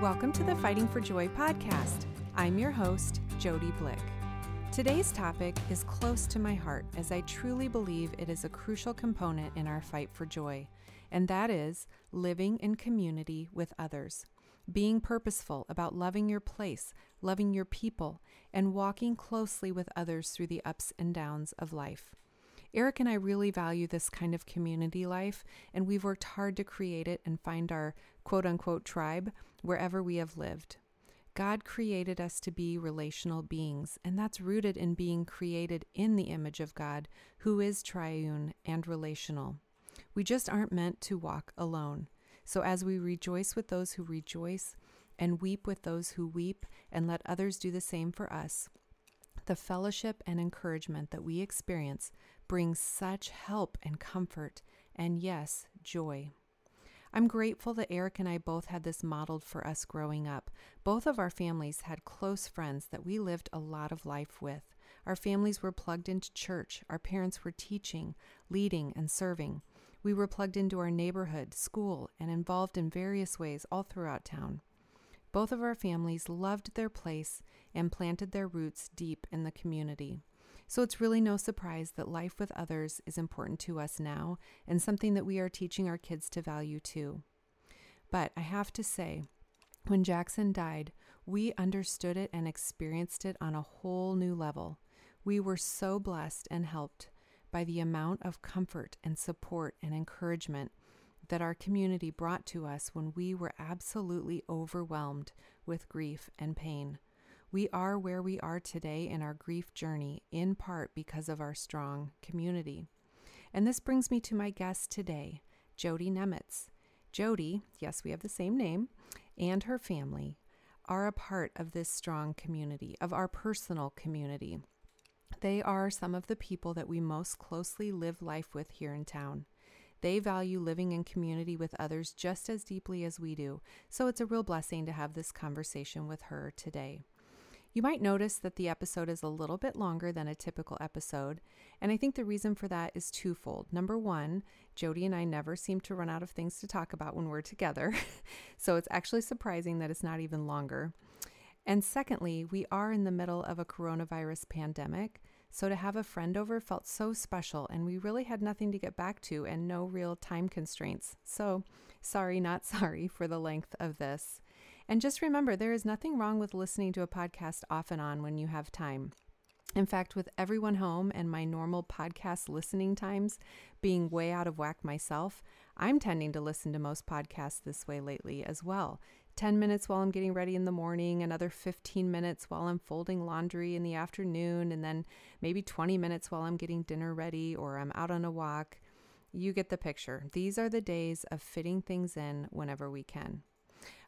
Welcome to the Fighting for Joy podcast. I'm your host, Jody Blick. Today's topic is close to my heart as I truly believe it is a crucial component in our fight for joy, and that is living in community with others. Being purposeful about loving your place, loving your people, and walking closely with others through the ups and downs of life. Eric and I really value this kind of community life, and we've worked hard to create it and find our quote unquote tribe wherever we have lived. God created us to be relational beings, and that's rooted in being created in the image of God, who is triune and relational. We just aren't meant to walk alone. So, as we rejoice with those who rejoice and weep with those who weep, and let others do the same for us, the fellowship and encouragement that we experience brings such help and comfort, and yes, joy. I'm grateful that Eric and I both had this modeled for us growing up. Both of our families had close friends that we lived a lot of life with. Our families were plugged into church. Our parents were teaching, leading, and serving. We were plugged into our neighborhood, school, and involved in various ways all throughout town. Both of our families loved their place and planted their roots deep in the community. So it's really no surprise that life with others is important to us now and something that we are teaching our kids to value too. But I have to say, when Jackson died, we understood it and experienced it on a whole new level. We were so blessed and helped by the amount of comfort and support and encouragement that our community brought to us when we were absolutely overwhelmed with grief and pain. We are where we are today in our grief journey, in part because of our strong community. And this brings me to my guest today, Jody Nemitz. Jody, yes, we have the same name, and her family are a part of this strong community, of our personal community. They are some of the people that we most closely live life with here in town. They value living in community with others just as deeply as we do, so it's a real blessing to have this conversation with her today. You might notice that the episode is a little bit longer than a typical episode, and I think the reason for that is twofold. Number one, Jody and I never seem to run out of things to talk about when we're together, so it's actually surprising that it's not even longer. And secondly, we are in the middle of a coronavirus pandemic, so to have a friend over felt so special, and we really had nothing to get back to and no real time constraints. So, sorry, not sorry for the length of this. And just remember, there is nothing wrong with listening to a podcast off and on when you have time. In fact, with everyone home and my normal podcast listening times being way out of whack myself, I'm tending to listen to most podcasts this way lately as well. 10 minutes while I'm getting ready in the morning, another 15 minutes while I'm folding laundry in the afternoon, and then maybe 20 minutes while I'm getting dinner ready or I'm out on a walk. You get the picture. These are the days of fitting things in whenever we can.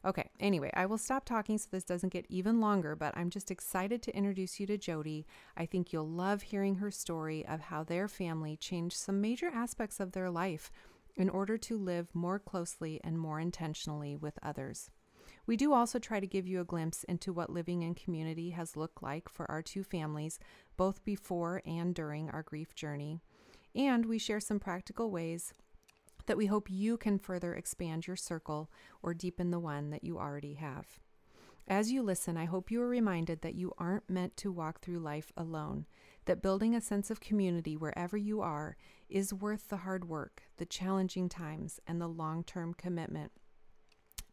Okay, anyway, I will stop talking so this doesn't get even longer, but I'm just excited to introduce you to Jody. I think you'll love hearing her story of how their family changed some major aspects of their life in order to live more closely and more intentionally with others. We do also try to give you a glimpse into what living in community has looked like for our two families, both before and during our grief journey. And we share some practical ways that we hope you can further expand your circle or deepen the one that you already have. As you listen, I hope you are reminded that you aren't meant to walk through life alone, that building a sense of community wherever you are is worth the hard work, the challenging times, and the long term commitment.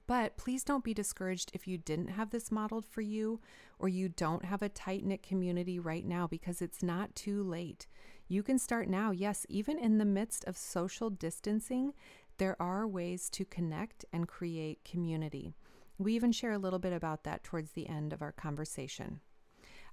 But please don't be discouraged if you didn't have this modeled for you or you don't have a tight knit community right now because it's not too late. You can start now. Yes, even in the midst of social distancing, there are ways to connect and create community. We even share a little bit about that towards the end of our conversation.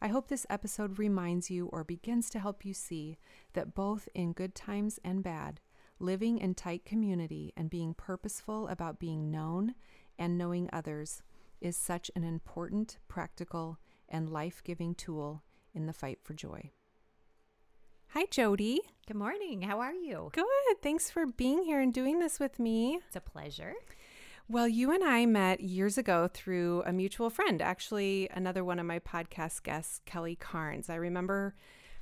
I hope this episode reminds you or begins to help you see that both in good times and bad, living in tight community and being purposeful about being known and knowing others is such an important, practical, and life giving tool in the fight for joy. Hi, Jody. Good morning. How are you? Good. Thanks for being here and doing this with me. It's a pleasure. Well, you and I met years ago through a mutual friend, actually, another one of my podcast guests, Kelly Carnes. I remember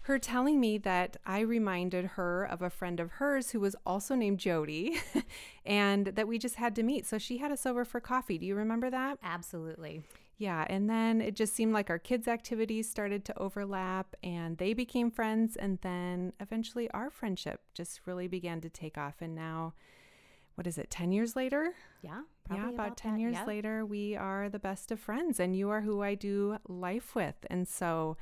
her telling me that I reminded her of a friend of hers who was also named Jody and that we just had to meet. So she had us over for coffee. Do you remember that? Absolutely. Yeah, and then it just seemed like our kids' activities started to overlap and they became friends. And then eventually our friendship just really began to take off. And now, what is it, 10 years later? Yeah. yeah, about, about 10 that, years yep. later, we are the best of friends and you are who I do life with. And so,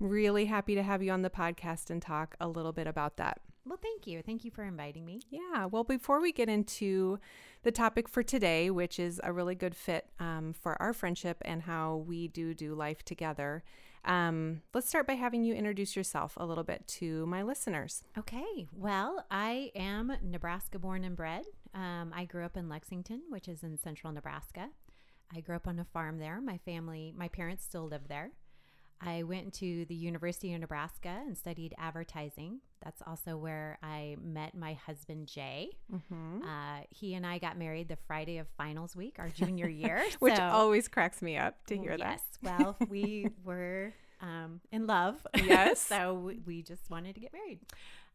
I'm really happy to have you on the podcast and talk a little bit about that. Well, thank you. Thank you for inviting me. Yeah. Well, before we get into the topic for today, which is a really good fit um, for our friendship and how we do do life together, um, let's start by having you introduce yourself a little bit to my listeners. Okay. Well, I am Nebraska born and bred. Um, I grew up in Lexington, which is in central Nebraska. I grew up on a farm there. My family, my parents still live there. I went to the University of Nebraska and studied advertising. That's also where I met my husband, Jay. Mm-hmm. Uh, he and I got married the Friday of finals week, our junior year. Which so- always cracks me up to hear yes. that. well, we were um, in love. Yes. so we- just wanted to get married.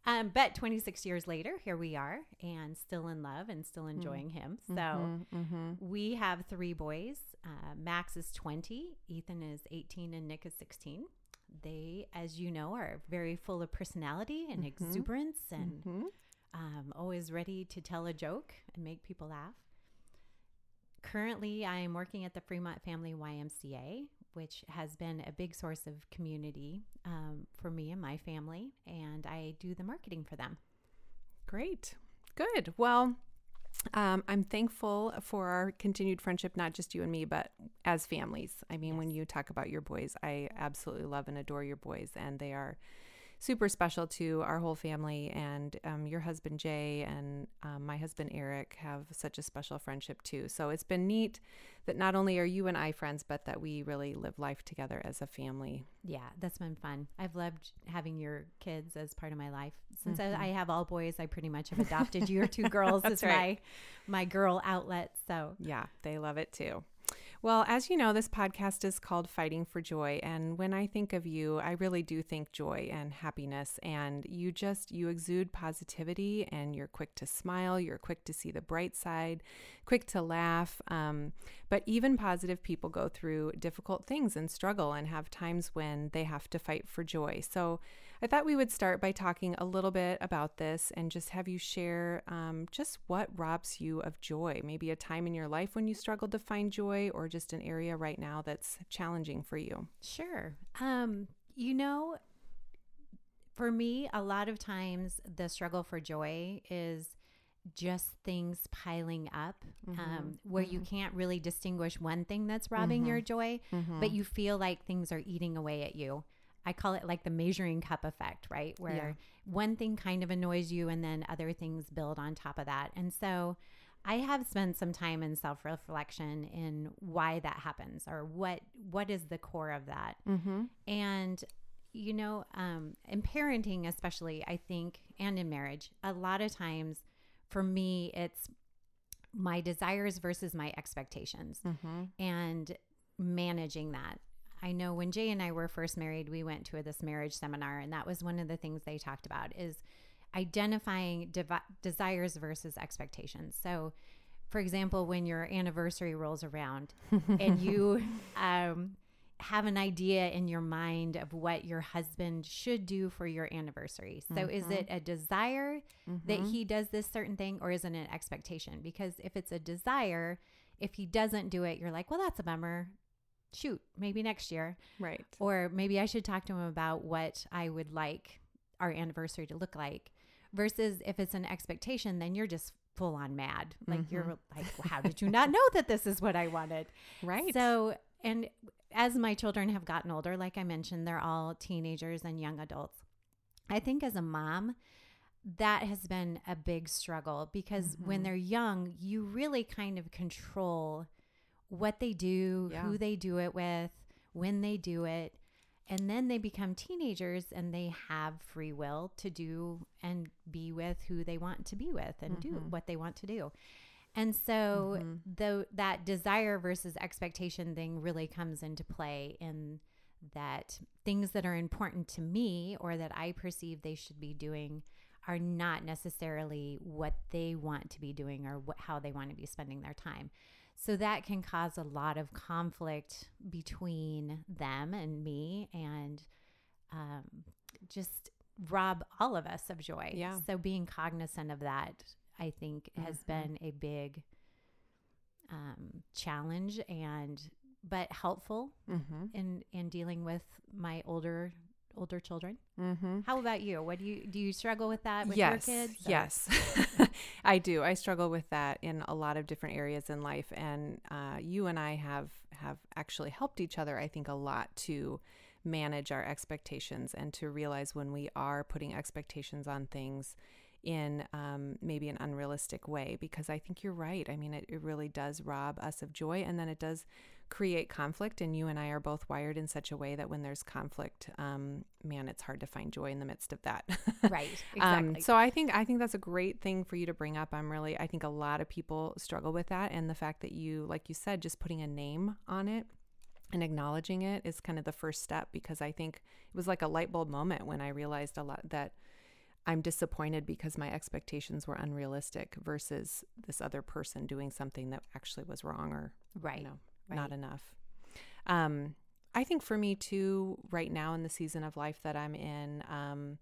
Um, but 26 years later, here we are and still in love and still enjoying him. So mm-hmm. we have three boys. Uh, Max is 20, Ethan is 18, and Nick is 16. They, as you know, are very full of personality and exuberance and Mm-hmm. um, always ready to tell a joke and make people laugh. Currently, I am working at the Fremont Family YMCA, which has been a big source of community um, for me and my family, and I do the marketing for them. Great. Good. Well, um, I'm thankful for our continued friendship, not just you and me, but as families. I mean, when you talk about your boys, I absolutely love and adore your boys, and they are super special to our whole family. And um, your husband, Jay, and um, my husband, Eric, have such a special friendship too. So it's been neat that not only are you and I friends, but that we really live life together as a family. Yeah, that's been fun. I've loved having your kids as part of my life. Since Mhm. I, I have all boys, I pretty much have adopted your two girls as right. my my girl outlet. So Yeah, they love it too. Well, as you know, this podcast is called Fighting for Joy. And when I think of you, I really do think joy and happiness. And you just, you exude positivity and you're quick to smile. You're quick to see the bright side, quick to laugh. Um, but even positive people go through difficult things and struggle and have times when they have to fight for joy. So I thought we would start by talking a little bit about this and just have you share um, just what robs you of joy. Maybe a time in your life when you struggled to find joy, or just an area right now that's challenging for you. Sure. Um, you know, for me, a lot of times the struggle for joy is just things piling up um, where you can't really distinguish one thing that's robbing your joy, but you feel like things are eating away at you. I call it like the measuring cup effect, right? Where Yeah. one thing kind of annoys you and then other things build on top of that. And so I have spent some time in self-reflection in why that happens or what what is the core of that. Mm-hmm. And you know, um, in parenting, especially, I think, and in marriage, a lot of times for me, it's my desires versus my expectations Mm-hmm. and managing that. I know when Jay and I were first married, we went to this marriage seminar, and that was one of the things they talked about is identifying devi- desires versus expectations. So, for example, when your anniversary rolls around and you um, have an idea in your mind of what your husband should do for your anniversary. So, is it a desire that he does this certain thing, or is it an expectation? Because if it's a desire, if he doesn't do it, you're like, well, that's a bummer. Shoot, maybe next year. Right. Or maybe I should talk to him about what I would like our anniversary to look like. Versus if it's an expectation, then you're just full on mad. Like you're mm-hmm. like, well, how did you not know that this is what I wanted? Right. So, and as my children have gotten older, like I mentioned, they're all teenagers and young adults. I think as a mom, that has been a big struggle because when mm-hmm. they're young, you really kind of control what they do, Yeah. who they do it with, when they do it. And then they become teenagers and they have free will to do and be with who they want to be with and do what they want to do. And so Mm-hmm. though that desire versus expectation thing really comes into play in that things that are important to me or that I perceive they should be doing are not necessarily what they want to be doing or what, how they want to be spending their time. So that can cause a lot of conflict between them and me and um, just rob all of us of joy. Yeah. So being cognizant of that, I think, has Mhm. been a big um, challenge and but helpful Mm-hmm. in in dealing with my older older children. Mm-hmm. How about you? What do you do? You struggle with that with yes, your kids? or- Yes, I do. I struggle with that in a lot of different areas in life, and uh, you and I have have actually helped each other. I think a lot to manage our expectations and to realize when we are putting expectations on things in um, maybe an unrealistic way because I think you're right. I mean, it, it really does rob us of joy and then it does create conflict. And you and I are both wired in such a way that when there's conflict, um, man, it's hard to find joy in the midst of that. Right. Um, so I think I think that's a great thing for you to bring up. I'm really I think a lot of people struggle with that, and the fact that you, like you said, just putting a name on it and acknowledging it is kind of the first step because I think it was like a light bulb moment when I realized a lot that I'm disappointed because my expectations were unrealistic versus this other person doing something that actually was wrong or right. you know right. not enough. Um, I think for me too, right now in the season of life that I'm in, um,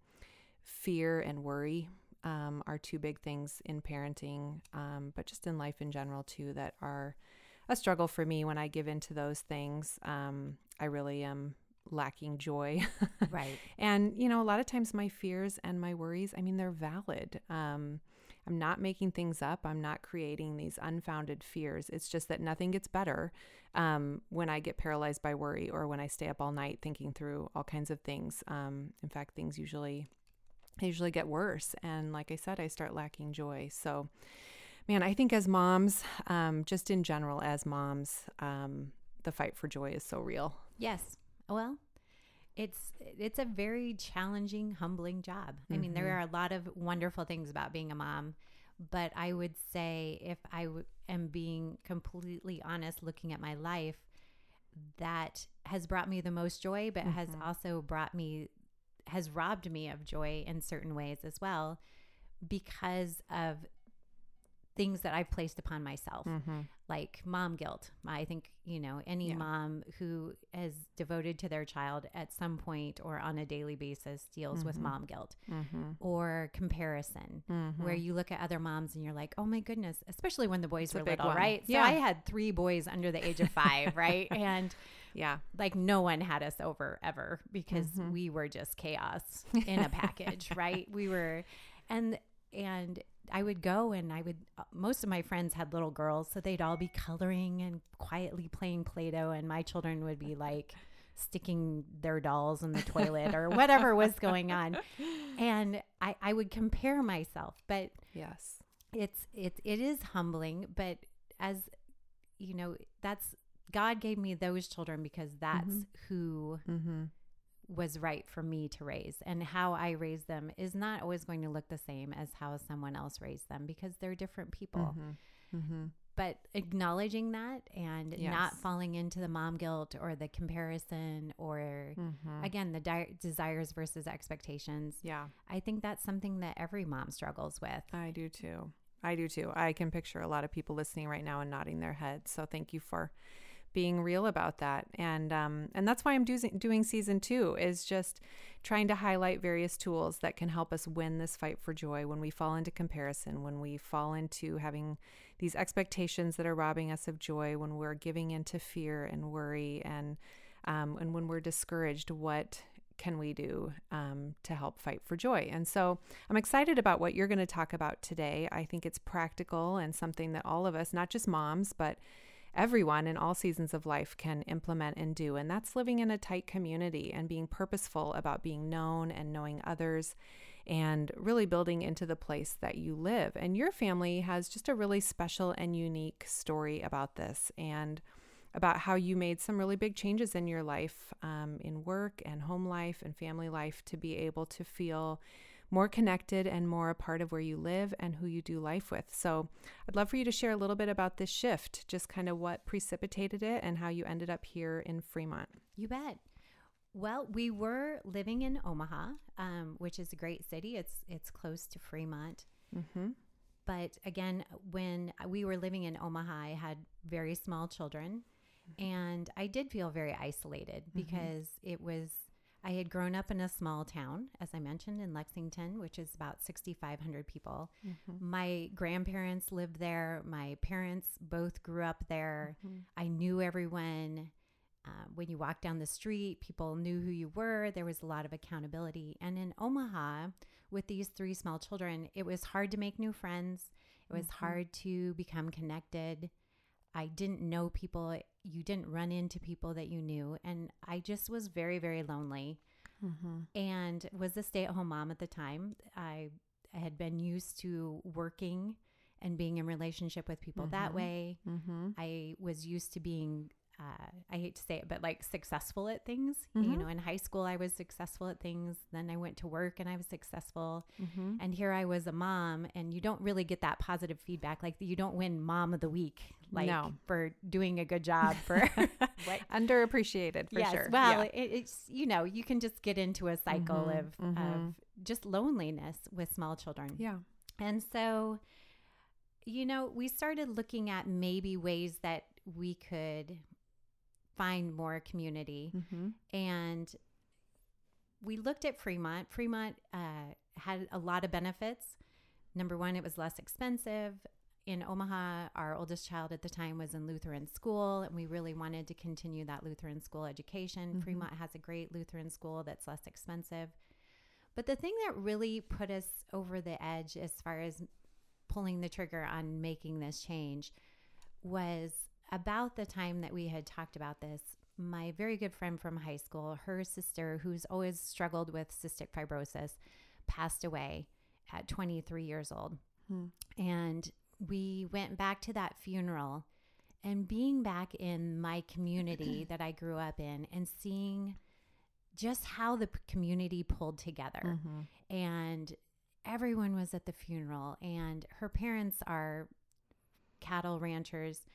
fear and worry um, are two big things in parenting, um, but just in life in general too, that are a struggle for me. When I give into those things, um, I really am lacking joy. right. And, you know, a lot of times my fears and my worries, I mean, they're valid. Um, I'm not making things up. I'm not creating these unfounded fears. It's just that nothing gets better um, when I get paralyzed by worry or when I stay up all night thinking through all kinds of things. Um, in fact, things usually they usually get worse. And like I said, I start lacking joy. So, man, I think as moms, um, just in general, as moms, um, the fight for joy is so real. Yes. Well, it's it's a very challenging, humbling job. I mean, there are a lot of wonderful things about being a mom, but I would say if I w- am being completely honest, looking at my life, that has brought me the most joy, but has Mhm. also brought me has robbed me of joy in certain ways as well because of things that I've placed upon myself Mm-hmm. Like mom guilt. I think, you know, any Yeah. mom who is devoted to their child at some point or on a daily basis deals with Mhm. mom guilt Mm-hmm. or comparison. Mm-hmm. Where you look at other moms and you're like, oh my goodness, especially when the boys It's were little, one. right? So Yeah. I had three boys under the age of five, right? And yeah. like no one had us over ever because Mhm. we were just chaos in a package, right? We were, and and I would go and I would. uh, Most of my friends had little girls, so they'd all be coloring and quietly playing Play-Doh, and my children would be like sticking their dolls in the toilet or whatever was going on, and I I would compare myself, but Yes. it's it it is humbling but as you know that's god gave me those children because that's Mhm. who Mm-hmm. Was right for me to raise and how i raise them is not always going to look the same as how someone else raised them because they're different people Mm-hmm. Mm-hmm. but acknowledging that and not falling into the mom guilt or the comparison or Mm-hmm. again the di- desires versus expectations yeah, i think that's something that every mom struggles with I do too. I do too. I can picture a lot of people listening right now and nodding their heads. So thank you for being real about that. And um, and that's why I'm doing doing season two is just trying to highlight various tools that can help us win this fight for joy when we fall into comparison, when we fall into having these expectations that are robbing us of joy, when we're giving into fear and worry, and um, and when we're discouraged. What can we do um, to help fight for joy? And so I'm excited about what you're going to talk about today. I think it's practical and something that all of us, not just moms, but everyone in all seasons of life can implement and do. And that's living in a tight community and being purposeful about being known and knowing others and really building into the place that you live. And your family has just a really special and unique story about this and about how you made some really big changes in your life, um, in work and home life and family life, to be able to feel more connected and more a part of where you live and who you do life with. So, I'd love for you to share a little bit about this shift, just kind of what precipitated it and how you ended up here in Fremont. You bet. Well, we were living in Omaha, um, which is a great city. It's it's close to Fremont. Mm-hmm. But again, when we were living in Omaha, I had very small children, and I did feel very isolated because it was I had grown up in a small town, as I mentioned, in Lexington, which is about 6,500 people. Mm-hmm. My grandparents lived there. My parents both grew up there. Mm-hmm. I knew everyone. Uh, when you walked down the street, people knew who you were. There was a lot of accountability. And in Omaha, with these three small children, it was hard to make new friends. It was Mhm. hard to become connected. I didn't know people. You didn't run into people that you knew. And I just was very, very lonely Mm-hmm. and was a stay-at-home mom at the time. I, I had been used to working and being in relationship with people that Mhm. way. Mm-hmm. I was used to being uh, I hate to say it, but like successful at things. You Mhm. know, in high school I was successful at things. Then I went to work and I was successful. Mm-hmm. And here I was a mom, and you don't really get that positive feedback. Like you don't win Mom of the Week, like No. for doing a good job for. Underappreciated for yes. sure. Well, Yeah. it, it's you know you can just get into a cycle Mhm, of mhm. of just loneliness with small children. yeah. And so, you know, we started looking at maybe ways that we could find more community. Mm-hmm. And we looked at Fremont. Fremont uh, had a lot of benefits. Number one, it was less expensive. In Omaha, our oldest child at the time was in Lutheran school, and we really wanted to continue that Lutheran school education. Mhm. Fremont has a great Lutheran school that's less expensive. But the thing that really put us over the edge as far as pulling the trigger on making this change was about the time that we had talked about this. My very good friend from high school, her sister, who's always struggled with cystic fibrosis, passed away at 23 years old. Hmm. And we went back to that funeral and being back in my community that I grew up in and seeing just how the community pulled together Mm-hmm. and everyone was at the funeral and her parents are cattle ranchers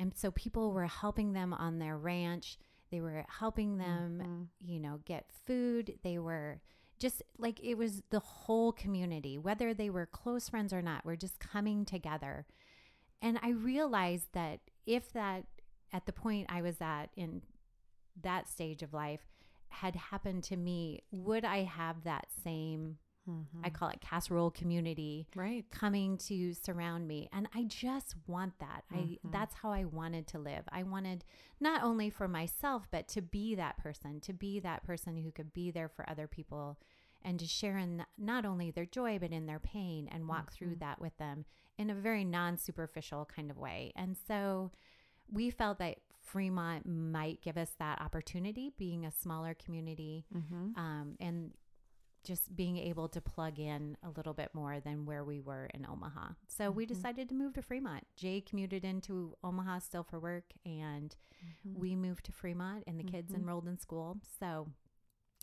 and so people were helping them on their ranch. They were helping them Mhm. you know get food. They were just like it was the whole community whether they were close friends or not were just coming together. And i realized that if that at the point i was at in that stage of life had happened to me would i have that same Mm-hmm. I call it casserole community right. coming to surround me and I just want that. I Mhm. that's how I wanted to live. I wanted not only for myself but to be that person, to be that person who could be there for other people and to share in not only their joy but in their pain and walk through Mhm. that with them in a very non-superficial kind of way. And so we felt that Fremont might give us that opportunity being a smaller community Mm-hmm. um, and just being able to plug in a little bit more than where we were in Omaha. So we Mhm. decided to move to Fremont. Jay commuted into Omaha still for work, and Mm-hmm. we moved to Fremont, and the kids Mhm. enrolled in school. So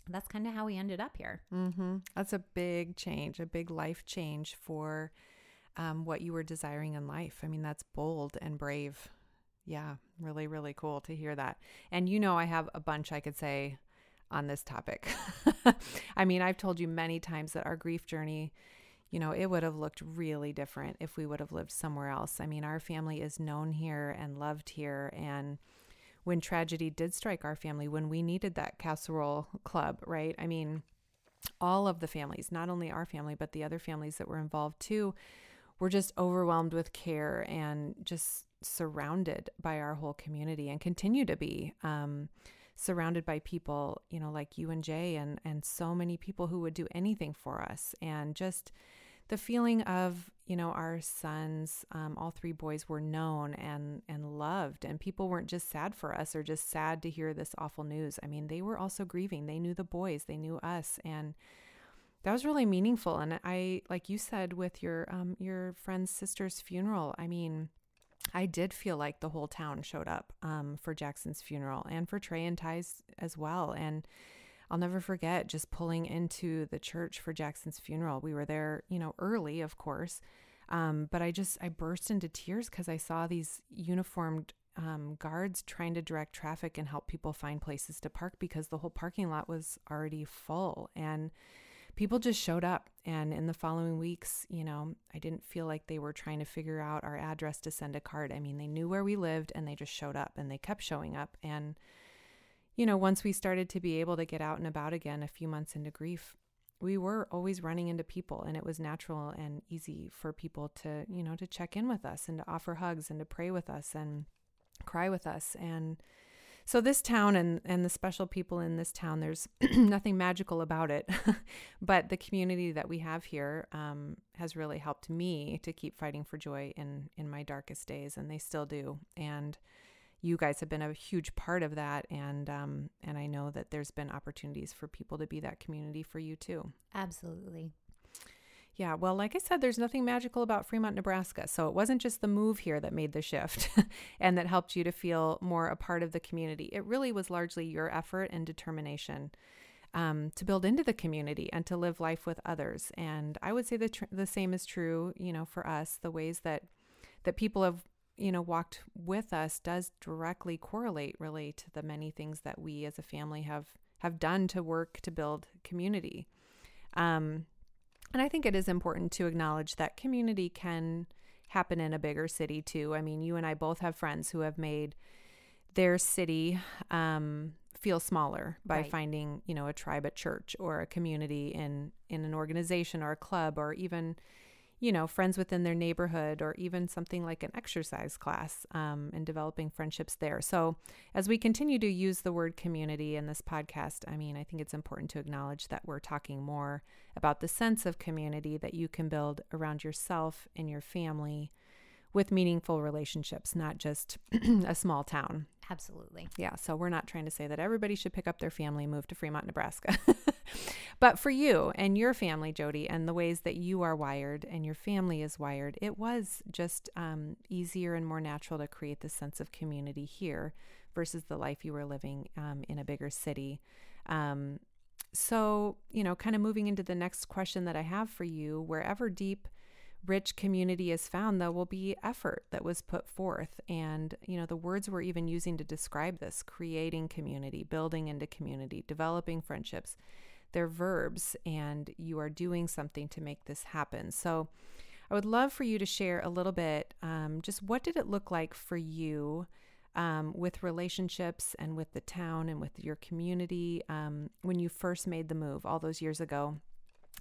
that's kind of how we ended up here. Mm-hmm. That's a big change, a big life change for um, what you were desiring in life. I mean, that's bold and brave. Yeah, really, really cool to hear that. And you know, I have a bunch I could say on this topic. I mean, I've told you many times that our grief journey, you know, it would have looked really different if we would have lived somewhere else. I mean, our family is known here and loved here. And when tragedy did strike our family, when we needed that casserole club, right? I mean, all of the families, not only our family, but the other families that were involved too, were just overwhelmed with care and just surrounded by our whole community and continue to be um, surrounded by people, you know, like you and Jay and, and so many people who would do anything for us. And just the feeling of, you know, our sons, um, all three boys were known and, and loved, and people weren't just sad for us or just sad to hear this awful news. I mean, they were also grieving. They knew the boys, they knew us. And that was really meaningful. And I, like you said, with your um, your friend's sister's funeral, I mean, I did feel like the whole town showed up um, for Jackson's funeral and for Trey and Ty's as well. And I'll never forget just pulling into the church for Jackson's funeral. We were there, you know, early, of course, um, but I just I burst into tears because I saw these uniformed um, guards trying to direct traffic and help people find places to park because the whole parking lot was already full. And people just showed up. And in the following weeks, you know, I didn't feel like they were trying to figure out our address to send a card. I mean, they knew where we lived and they just showed up and they kept showing up. And, you know, once we started to be able to get out and about again a few months into grief, we were always running into people and it was natural and easy for people to, you know, to check in with us and to offer hugs and to pray with us and cry with us. And, so this town and and the special people in this town, there's nothing magical about it, but the community that we have here um, has really helped me to keep fighting for joy in in my darkest days, and they still do. And you guys have been a huge part of that, and um, and I know that there's been opportunities for people to be that community for you too. Absolutely. Yeah, well, like I said, there's nothing magical about Fremont, Nebraska. So it wasn't just the move here that made the shift and that helped you to feel more a part of the community. It really was largely your effort and determination um, to build into the community and to live life with others. And I would say the tr- the same is true, you know, for us. The ways that that people have you know walked with us does directly correlate really to the many things that we as a family have have done to work to build community. Um, and I think it is important to acknowledge that community can happen in a bigger city too. I mean, you and I both have friends who have made their city um, feel smaller by right. finding, you know, a tribe at church or a community in in an organization or a club or even you know, friends within their neighborhood or even something like an exercise class um, and developing friendships there. So, as we continue to use the word community in this podcast, I mean, I think it's important to acknowledge that we're talking more about the sense of community that you can build around yourself and your family with meaningful relationships, not just a small town. Absolutely. Yeah. So we're not trying to say that everybody should pick up their family and move to Fremont, Nebraska. but for you and your family, Jody, and the ways that you are wired and your family is wired, it was just um, easier and more natural to create this sense of community here versus the life you were living um, in a bigger city. Um, so, you know, kind of moving into the next question that I have for you, wherever deep rich community is found, there will be effort that was put forth. And, you know, the words we're even using to describe this creating community, building into community, developing friendships they're verbs, and you are doing something to make this happen. So, I would love for you to share a little bit um, just what did it look like for you um, with relationships and with the town and with your community um, when you first made the move all those years ago?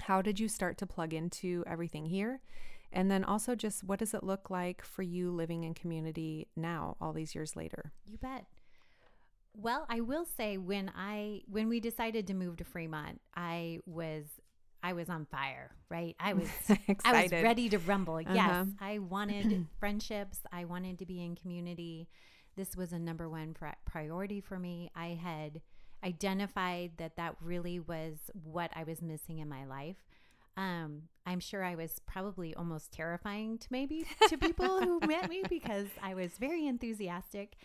How did you start to plug into everything here? And then also, just what does it look like for you living in community now, all these years later? You bet. Well, I will say when I when we decided to move to Fremont, I was I was on fire, right? I was I was ready to rumble. Uh-huh. Yes, I wanted friendships. I wanted to be in community. This was a number one priority for me. I had identified that that really was what I was missing in my life. Um, I'm sure I was probably almost terrifying to maybe to people who met me because I was very enthusiastic.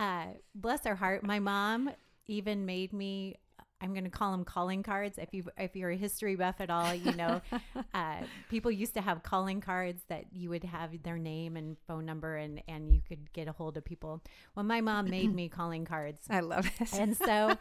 Uh, bless her heart, my mom even made me I'm going to call them calling cards. If you if you're a history buff at all, you know, uh, people used to have calling cards that you would have their name and phone number, and and you could get a hold of people. Well, my mom made me calling cards. I love it. And so,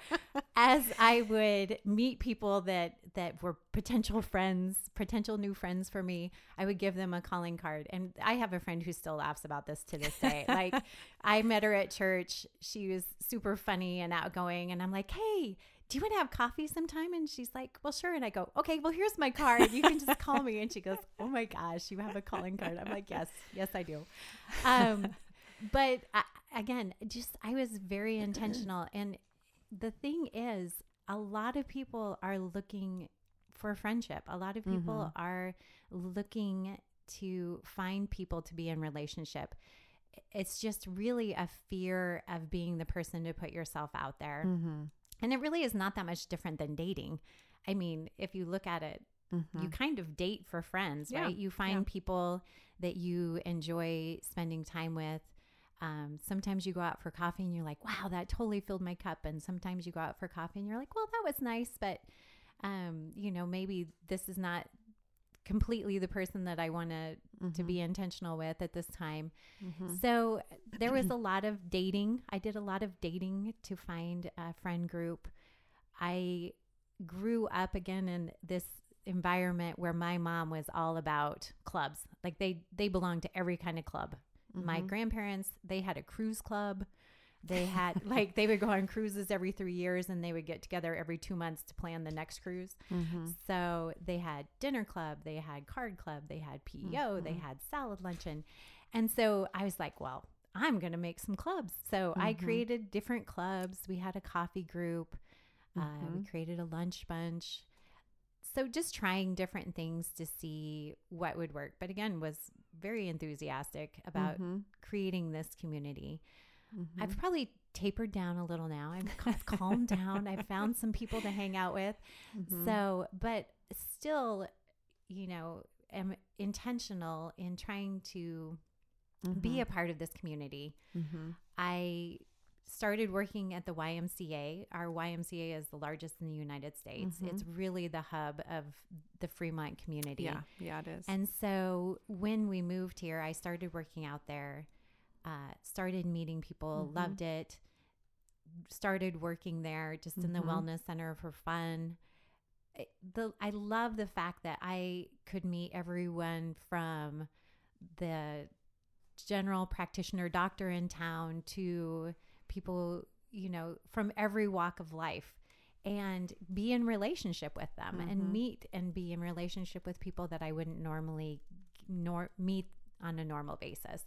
as I would meet people that that were potential friends, potential new friends for me, I would give them a calling card. And I have a friend who still laughs about this to this day. like, I met her at church. She was super funny and outgoing, and I'm like, hey do you want to have coffee sometime? And she's like, well, sure. And I go, okay, well, here's my card. You can just call me. And she goes, oh my gosh, you have a calling card. I'm like, yes, yes, I do. Um, but I, again, just I was very intentional. And the thing is, a lot of people are looking for friendship. A lot of people mm-hmm. are looking to find people to be in relationship. It's just really a fear of being the person to put yourself out there. Mm-hmm and it really is not that much different than dating. I mean, if you look at it, mm-hmm. you kind of date for friends, yeah. right? You find yeah. people that you enjoy spending time with. Um, sometimes you go out for coffee and you're like, wow, that totally filled my cup. And sometimes you go out for coffee and you're like, well, that was nice, but, um, you know, maybe this is not completely the person that I want to to Mhm. be intentional with at this time. Mhm. So there was a lot of dating. I did a lot of dating to find a friend group. I grew up again in this environment where my mom was all about clubs. Like they they belonged to every kind of club. My Mhm. grandparents, they had a cruise club. They had like they would go on cruises every 3 years and they would get together every 2 months to plan the next cruise. Mhm. So they had dinner club, they had card club, they had PEO, they Mhm. had salad luncheon. And so I was like, well, I'm going to make some clubs. So I Mhm. created different clubs. We had a coffee group, uh, we Mhm. created a lunch bunch. So just trying different things to see what would work. But again, was very enthusiastic about Mhm. creating this community. Mhm. I've probably tapered down a little now. I've, calmed down. I've found some people to hang out with. Mhm. So, but still, you know, am intentional in trying to be a part of this community. Mhm. I started working at the YMCA. Our YMCA is the largest in the United States. Mhm. It's really the hub of the Fremont community. yeah, yeah, it is. And so when we moved here, I started working out there, uh, started meeting people, Mhm. loved it, started working there just in the Mhm. wellness center for fun. It- The I love the fact that I could meet everyone from the general practitioner doctor in town to people, you know, from every walk of life and be in relationship with them Mhm. and meet and be in relationship with people that I wouldn't normally nor- meet on a normal basis.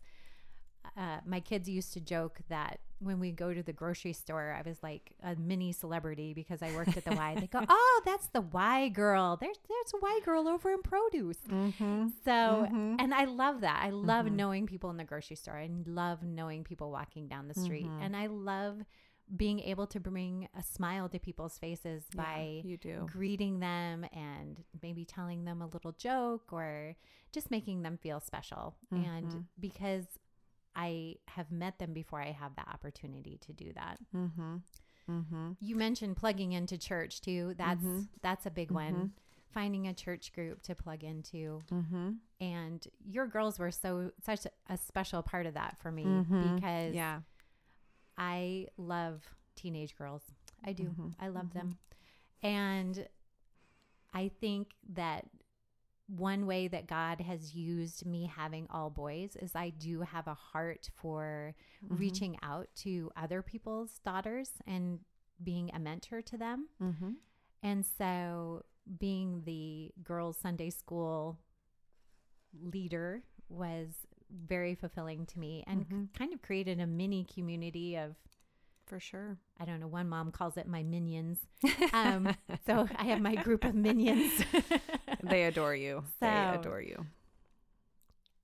Uh, my kids used to joke that when we go to the grocery store, I was like a mini celebrity because I worked at the Y. They go, "Oh, that's the Y girl. There's there's a Y girl over in produce." Mhm. So, Mhm. and I love that. I love Mhm. knowing people in the grocery store. I love knowing people walking down the street. Mhm. And I love being able to bring a smile to people's faces Yeah, by you do. greeting them and maybe telling them a little joke or just making them feel special. And because I have met them before, I have that opportunity to do that. Mhm. Mhm. You mentioned plugging into church too. That's Mhm. that's a big one. Mhm. Finding a church group to plug into Mhm. and your girls were so such a special part of that for me Mhm. because Yeah. I love teenage girls. I do. I love them. And I think that one way that God has used me having all boys is I do have a heart for Mhm. reaching out to other people's daughters and being a mentor to them. Mhm. And so being the girls' Sunday school leader was very fulfilling to me and Mhm. kind of created a mini community of For sure. I don't know, one mom calls it my minions. Um, so I have my group of minions. they adore you. they adore you.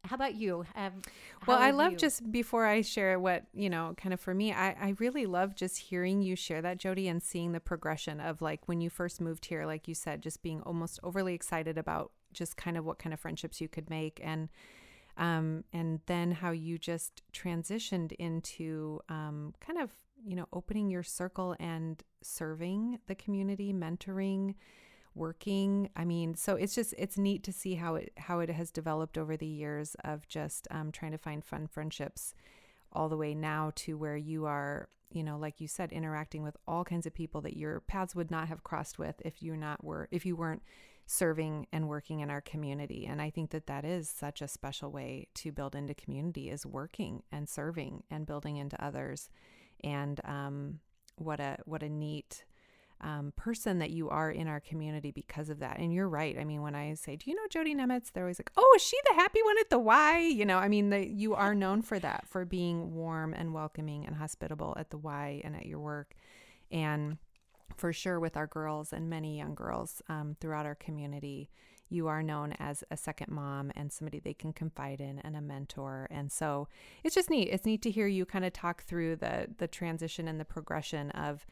How about you? Um, Well, I love you- just before I share what, you know, kind of for me, I, I really love just hearing you share that, Jody, and seeing the progression of like when you first moved here, like you said, just being almost overly excited about just kind of what kind of friendships you could make and um and then how you just transitioned into um kind of, you know, opening your circle and serving the community, mentoring, working. I mean so it's just it's neat to see how it how it has developed over the years of just um, trying to find fun friendships all the way now to where you are you know like you said interacting with all kinds of people that your paths would not have crossed with if you not were if you weren't serving and working in our community. And i think that that is such a special way to build into community is working and serving and building into others and um, what a what a neat um, person that you are in our community because of that. And you're right. I mean, when I say, "Do you know Jody Nemitz?" They're always like, "Oh, is she the happy one at the Y?" You know, I mean, the, you are known for that, for being warm and welcoming and hospitable at the Y and at your work, and for sure with our girls and many young girls um, throughout our community. You are known as a second mom and somebody they can confide in and a mentor. And so it's just neat. It's neat to hear you kind of talk through the the transition and the progression of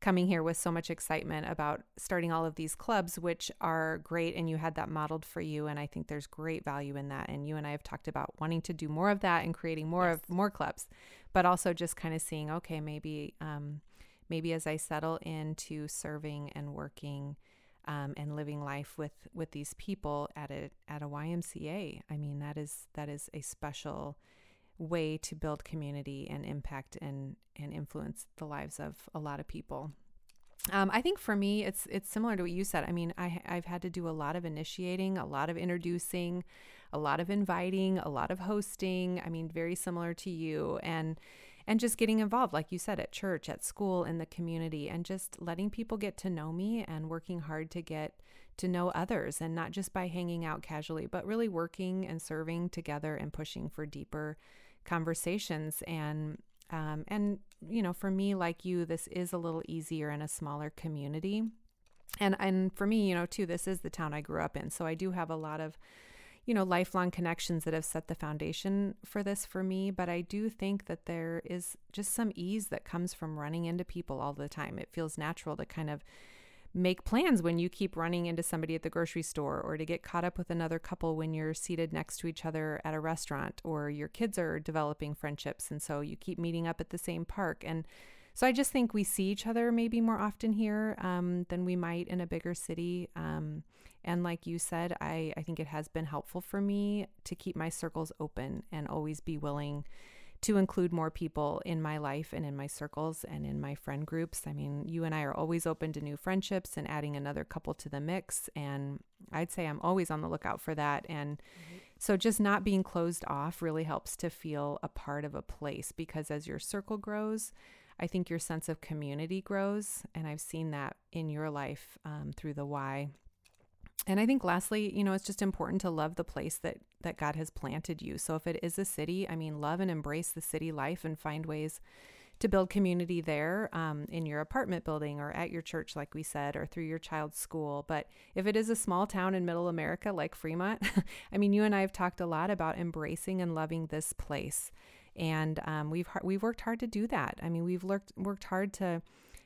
coming here with so much excitement about starting all of these clubs, which are great. And you had that modeled for you. And I think there's great value in that. And you and I have talked about wanting to do more of that and creating more Yes. of more clubs, but also just kind of seeing, okay, maybe, um, maybe as I settle into serving and working, um, and living life with with these people at a at a YMCA. I mean, that is that is a special way to build community and impact and and influence the lives of a lot of people. Um, I think for me, it's it's similar to what you said. I mean, I, I've had to do a lot of initiating, a lot of introducing, a lot of inviting, a lot of hosting. I mean, very similar to you, and and just getting involved, like you said, at church, at school, in the community, and just letting people get to know me and working hard to get to know others, and not just by hanging out casually, but really working and serving together and pushing for deeper conversations. And um, and you know for me like you this is a little easier in a smaller community. And and for me you know too this is the town i grew up in so i do have a lot of you know lifelong connections that have set the foundation for this for me but i do think that there is just some ease that comes from running into people all the time. It feels natural to kind of make plans when you keep running into somebody at the grocery store or to get caught up with another couple when you're seated next to each other at a restaurant or your kids are developing friendships and so you keep meeting up at the same park. And so i just think we see each other maybe more often here um, than we might in a bigger city um, and like you said I, I think it has been helpful for me to keep my circles open and always be willing to include more people in my life and in my circles and in my friend groups. I mean, you and I are always open to new friendships and adding another couple to the mix. And I'd say I'm always on the lookout for that. And mm-hmm. so just not being closed off really helps to feel a part of a place because as your circle grows, I think your sense of community grows. And I've seen that in your life um, through the Y. and I think lastly, you know, it's just important to love the place that that God has planted you. So if it is a city, I mean, love and embrace the city life and find ways to build community there um, in your apartment building or at your church, like we said, or through your child's school. But if it is a small town in middle America like Fremont, I mean, you and I have talked a lot about embracing and loving this place, and um, we've we've worked hard to do that. I mean, we've worked worked hard to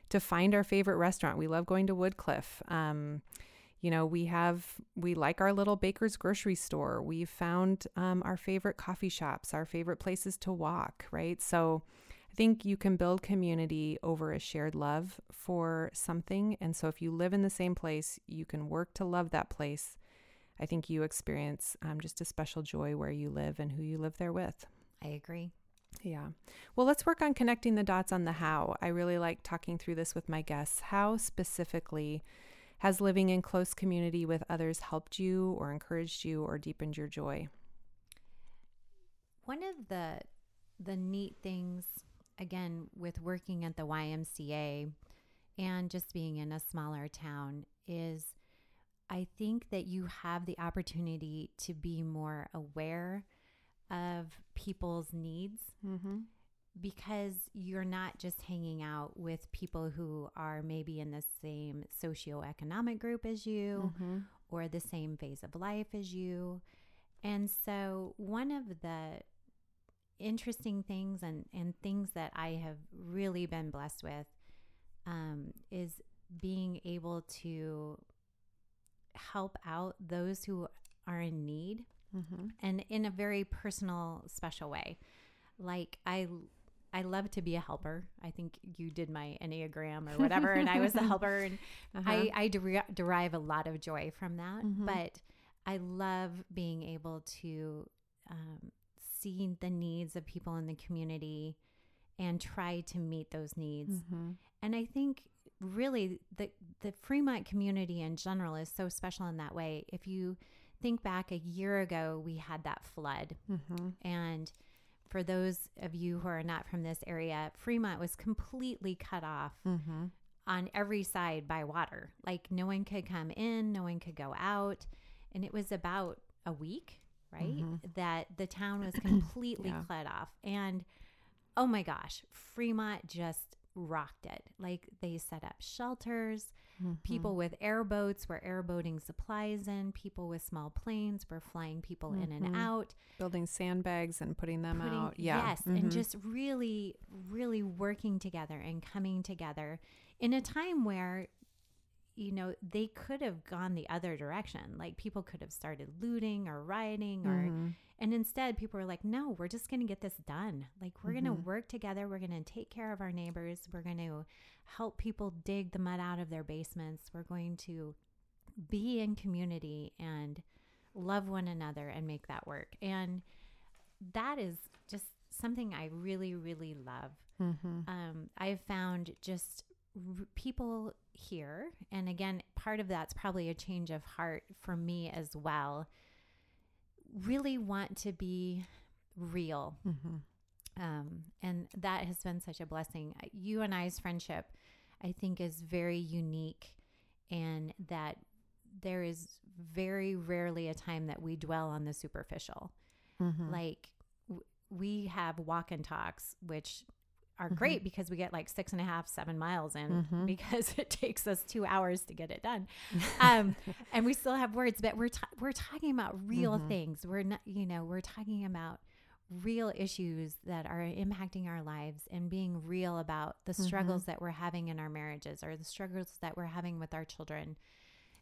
to find our favorite restaurant. We love going to Woodcliff. Um, you know, we have, we like our little baker's grocery store. We've found um, our favorite coffee shops, our favorite places to walk, right? So I think you can build community over a shared love for something. And so if you live in the same place, you can work to love that place. I think you experience um, just a special joy where you live and who you live there with. I agree. Yeah. Well, let's work on connecting the dots on the how. I really like talking through this with my guests. How specifically has living in close community with others helped you or encouraged you or deepened your joy? One of the the neat things again with working at the YMCA and just being in a smaller town is I think that you have the opportunity to be more aware of people's needs. Mm-hmm because you're not just hanging out with people who are maybe in the same socioeconomic group as you mm-hmm. or the same phase of life as you. And so, one of the interesting things and, and things that I have really been blessed with um, is being able to help out those who are in need mm-hmm. and in a very personal, special way. Like, I I love to be a helper. I think you did my Enneagram or whatever, and I was the helper. And uh-huh. I, I der- derive a lot of joy from that. Mm-hmm. But I love being able to um, see the needs of people in the community and try to meet those needs. Mm-hmm. And I think really the the Fremont community in general is so special in that way. If you think back a year ago, we had that flood, mm-hmm. and for those of you who are not from this area, Fremont was completely cut off mm-hmm. on every side by water. Like no one could come in, no one could go out. And it was about a week, right? Mm-hmm. That the town was completely yeah. cut off. And oh my gosh, Fremont just rocked it. Like they set up shelters. Mm-hmm. People with airboats were airboating supplies in. People with small planes were flying people mm-hmm. in and mm-hmm. out. Building sandbags and putting them putting, out. Yeah. Yes. Mm-hmm. And just really, really working together and coming together in a time where you know, they could have gone the other direction. Like people could have started looting or rioting or mm-hmm. and instead people were like, "No, we're just going to get this done. Like we're mm-hmm. going to work together. We're going to take care of our neighbors. We're going to help people dig the mud out of their basements. We're going to be in community and love one another and make that work. And that is just something I really, really love. Mm-hmm. Um, I've found just r- people here, and again, part of that's probably a change of heart for me as well, really want to be real. Mm-hmm. Um, and that has been such a blessing. You and I's friendship, I think, is very unique, and that there is very rarely a time that we dwell on the superficial. Mm-hmm. Like w- we have walk and talks, which are Mhm. great because we get like six and a half, seven miles in Mhm. because it takes us two hours to get it done. Um, and we still have words, but we're ta- we're talking about real Mhm. things. We're not, you know, we're talking about real issues that are impacting our lives and being real about the Mhm. struggles that we're having in our marriages or the struggles that we're having with our children.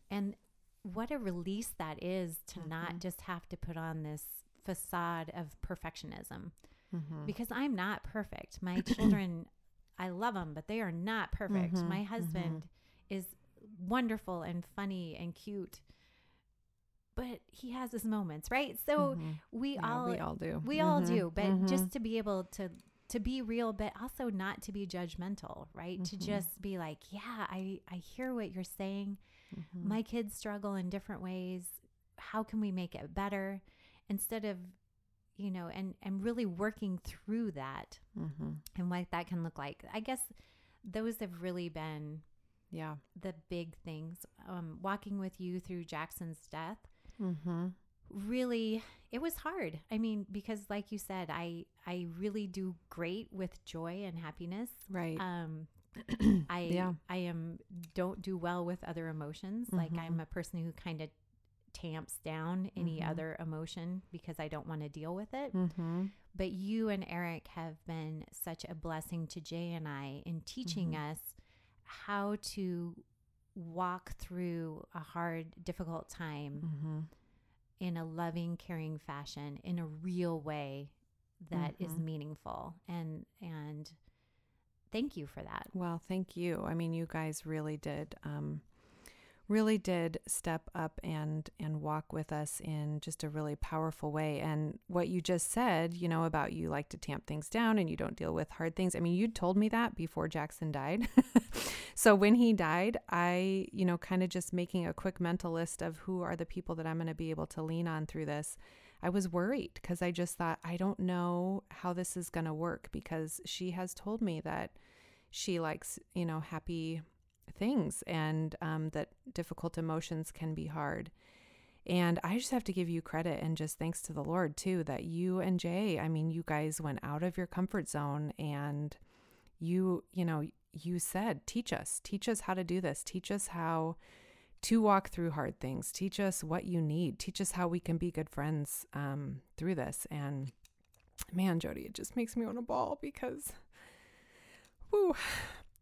And what a release that is to Mhm. not just have to put on this facade of perfectionism Mm-hmm. because I'm not perfect. My children, I love them, but they are not perfect. Mhm, My husband is wonderful and funny and cute, but he has his moments, right? So Mhm. we Yeah, all we all do. we all Mhm, do, but mhm. just to be able to to be real but also not to be judgmental, right? To Mhm. just be like, yeah, I I hear what you're saying. Mhm. My kids struggle in different ways. How can we make it better instead of you know, and and really working through that Mhm. and what that can look like. I guess those have really been yeah. the big things. Um, walking with you through Jackson's death, Mm-hmm. really, it was hard. I mean, because like you said, I I really do great with joy and happiness. Right. Um, I Yeah. I am don't do well with other emotions. Like Mhm. I'm a person who kind of tamps down any Mhm. other emotion because I don't want to deal with it. mm-hmm. But you and Eric have been such a blessing to Jay and I in teaching Mhm. us how to walk through a hard, difficult time Mm-hmm. in a loving, caring fashion in a real way that is Mhm. meaningful. And and thank you for that. Well, thank you. I mean, you guys really did, um, really did step up and and walk with us in just a really powerful way. And what you just said, you know, about you like to tamp things down and you don't deal with hard things. I mean, you told me that before Jackson died. so when he died, I, you know, kind of just making a quick mental list of who are the people that I'm going to be able to lean on through this. I was worried because I just thought, I don't know how this is going to work because she has told me that she likes, you know, happy things and um, that difficult emotions can be hard. And I just have to give you credit and just thanks to the Lord too that you and Jay, I mean, you guys went out of your comfort zone and you, you know, you said, teach us, teach us how to do this, teach us how to walk through hard things, teach us what you need, teach us how we can be good friends um, through this. And man, Jody, it just makes me want to bawl because, whew,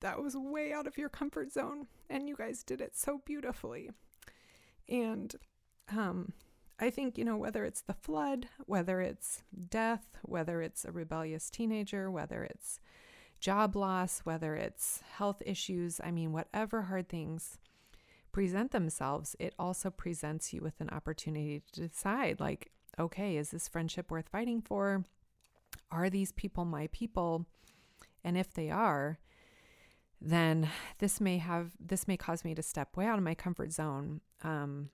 that was way out of your comfort zone and you guys did it so beautifully. And um i think you know whether it's the flood whether it's death whether it's a rebellious teenager whether it's job loss whether it's health issues i mean whatever hard things present themselves it also presents you with an opportunity to decide like okay is this friendship worth fighting for? Are these people my people? And if they are then this may have this may cause me to step way out of my comfort zone um,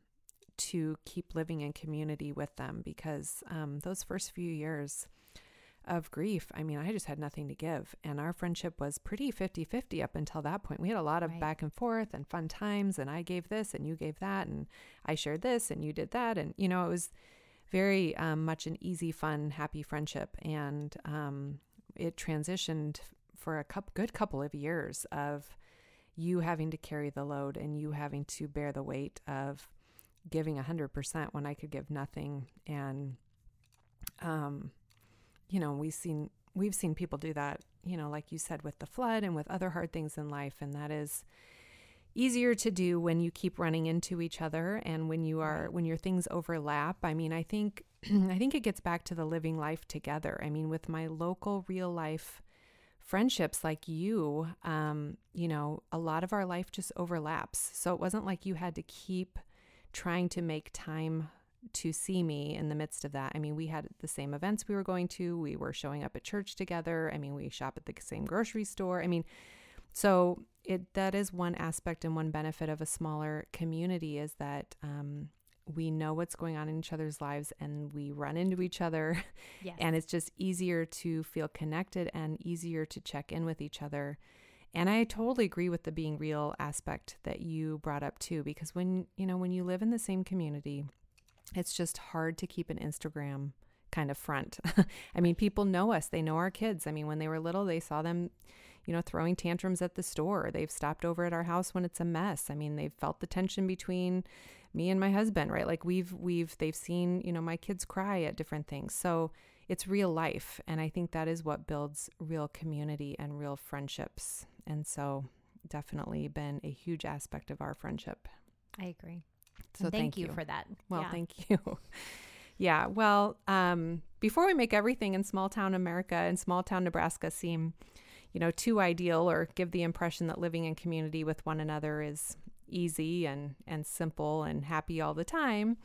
to keep living in community with them because um, those first few years of grief i mean i just had nothing to give. And our friendship was pretty 50-50 up until that point. We had a lot of Right. back and forth and fun times and i gave this and you gave that and i shared this and you did that. And you know it was very um, much an easy fun happy friendship. And um, it transitioned for a couple, good couple of years of you having to carry the load and you having to bear the weight of giving 100% when I could give nothing. And um you know we've seen we've seen people do that you know like you said with the flood and with other hard things in life. And that is easier to do when you keep running into each other and when you are when your things overlap. I mean i think i think it gets back to the living life together. I mean with my local real life friendships like you um you know a lot of our life just overlaps so it wasn't like you had to keep trying to make time to see me in the midst of that. I mean, we had the same events we were going to, we were showing up at church together. I mean, we shop at the same grocery store. I mean, so it that is one aspect and one benefit of a smaller community is that um, we know what's going on in each other's lives and we run into each other. Yes. and it's just easier to feel connected and easier to check in with each other. And i totally agree with the being real aspect that you brought up too because when you know when you live in the same community it's just hard to keep an instagram kind of front. I mean people know us. They know our kids. I mean when they were little they saw them you know throwing tantrums at the store they've stopped over at our house when it's a mess i mean they've felt the tension between me and my husband right like we've we've they've seen you know my kids cry at different things so it's real life and i think that is what builds real community and real friendships and so definitely been a huge aspect of our friendship I agree. so And thank, you. for that. well Yeah. thank you yeah well um, before we make everything in small town america and small town nebraska seem you know too ideal or give the impression that living in community with one another is easy and and simple and happy all the time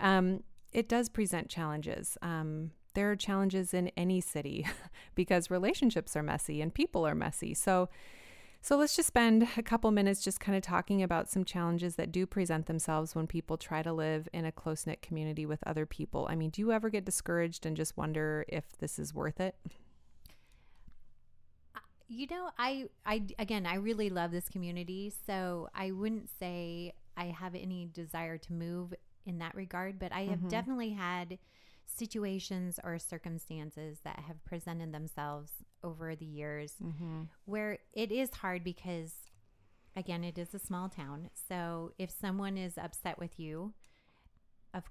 um, it does present challenges um, there are challenges in any city because relationships are messy and people are messy so so let's just spend a couple minutes just kind of talking about some challenges that do present themselves when people try to live in a close knit community with other people. I mean, do you ever get discouraged and just wonder if this is worth it? You know, I I again, I really love this community, so I wouldn't say I have any desire to move in that regard, but I have Mhm. definitely had situations or circumstances that have presented themselves over the years Mm-hmm. where it is hard because again, it is a small town. So if someone is upset with you, of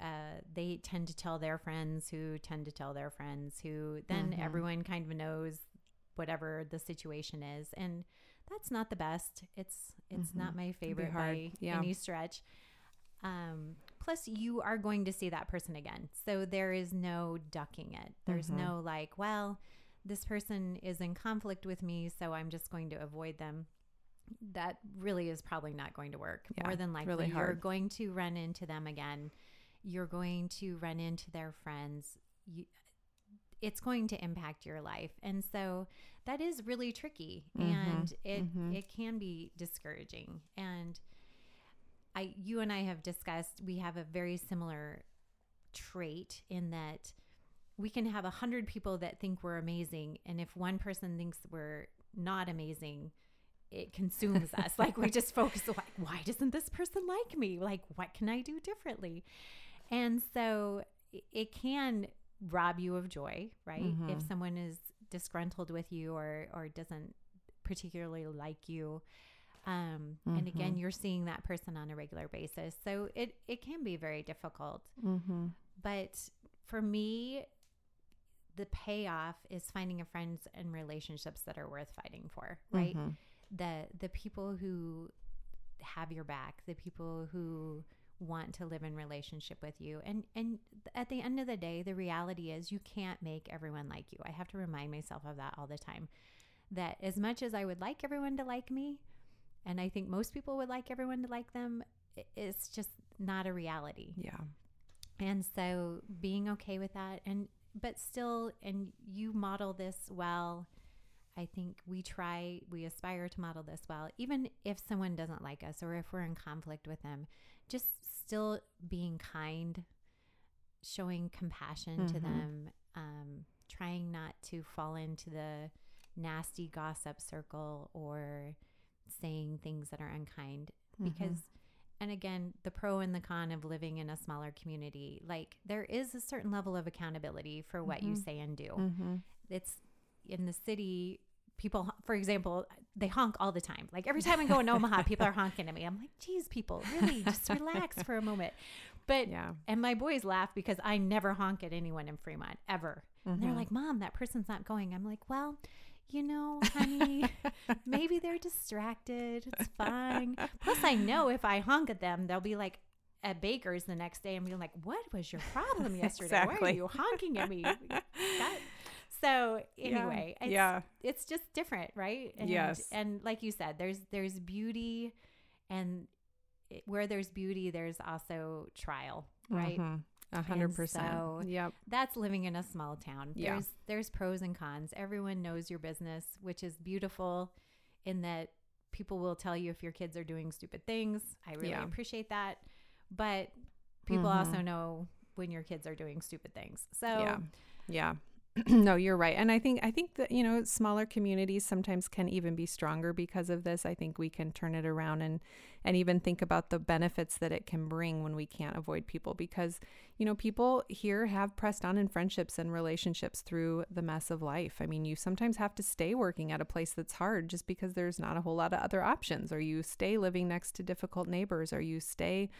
uh, they tend to tell their friends who tend to tell their friends who then Mhm. everyone kind of knows whatever the situation is and that's not the best. It's it's Mhm. not my favorite by Yeah. any stretch. Um, plus you are going to see that person again. So there is no ducking it. There's Mhm. no like well this person is in conflict with me so i'm just going to avoid them. That really is probably not going to work. Yeah, more than likely really you're hard. going to run into them again. You're going to run into their friends. You, it's going to impact your life. And so that is really tricky Mhm, and it mhm. it can be discouraging. And i you and i have discussed we have a very similar trait in that we can have a hundred people that think we're amazing and if one person thinks we're not amazing it consumes us. Like we just focus like why doesn't this person like me? Like what can i do differently? And so it can rob you of joy right if Mhm. someone is disgruntled with you or or doesn't particularly like you um and again you're seeing that person on a regular basis so it it can be very difficult Mm-hmm. but for me the payoff is finding a friends and relationships that are worth fighting for right Mhm. the the people who have your back the people who want to live in relationship with you. And and at the end of the day the reality is you can't make everyone like you. I have to remind myself of that all the time that as much as i would like everyone to like me and i think most people would like everyone to like them it's just not a reality. Yeah. and so being okay with that and but still and you model this well. I think we try we aspire to model this well. Even if someone doesn't like us or if we're in conflict with them just still being kind showing compassion to Mhm. them um, trying not to fall into the nasty gossip circle or saying things that are unkind Mm-hmm. because and again the pro and the con of living in a smaller community like there is a certain level of accountability for what you Mhm. say and do Mm-hmm. it's in the city people for example they honk all the time. Like every time i go in omaha people are honking at me. I'm like geez people really? Just relax for a moment. But Yeah. and my boys laugh because i never honk at anyone in fremont ever. And they're Mhm. like mom that person's not going. I'm like well you know honey maybe they're distracted. It's fine. Plus i know if i honk at them they'll be like at baker's the next day and be like what was your problem yesterday? Why are you honking at me? That- so anyway yeah. it's, yeah. it's just different right and, Yes. and like you said there's there's beauty and it- where there's beauty, there's also trial, right? Mhm. A hundred percent. so- Yep. That's living in a small town. Yeah. There's there's pros and cons. Everyone knows your business, which is beautiful in that people will tell you if your kids are doing stupid things. I really Yeah. appreciate that. But people Mhm. also know when your kids are doing stupid things. So yeah yeah no you're right and i think i think that you know smaller communities sometimes can even be stronger because of this. I think we can turn it around and and even think about the benefits that it can bring when we can't avoid people because you know people here have pressed on in friendships and relationships through the mess of life. I mean you sometimes have to stay working at a place that's hard just because there's not a whole lot of other options. Or you stay living next to difficult neighbors or you stay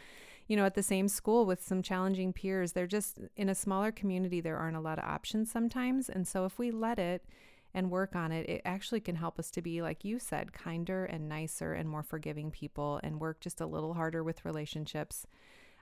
you know, at the same school with some challenging peers. They're just in a smaller community, there aren't a lot of options sometimes. And so if we let it and work on it, it actually can help us to be, like you said, kinder and nicer and more forgiving people and work just a little harder with relationships.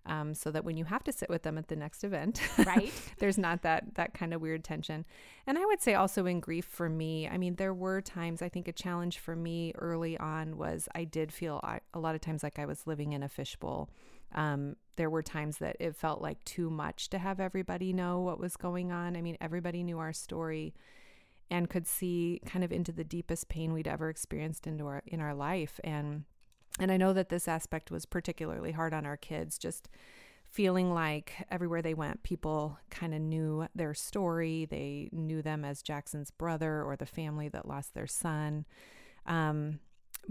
Um, so that when you have to sit with them at the next event, Right. there's not that that kind of weird tension. And I would say also in grief for me, I mean, there were times I think a challenge for me early on was I did feel I, a lot of times like I was living in a fishbowl. Um, there were times that it felt like too much to have everybody know what was going on. I mean, everybody knew our story and could see kind of into the deepest pain we'd ever experienced into our in our life. And and I know that this aspect was particularly hard on our kids just feeling like everywhere they went people kind of knew their story. They knew them as Jackson's brother or the family that lost their son. Um,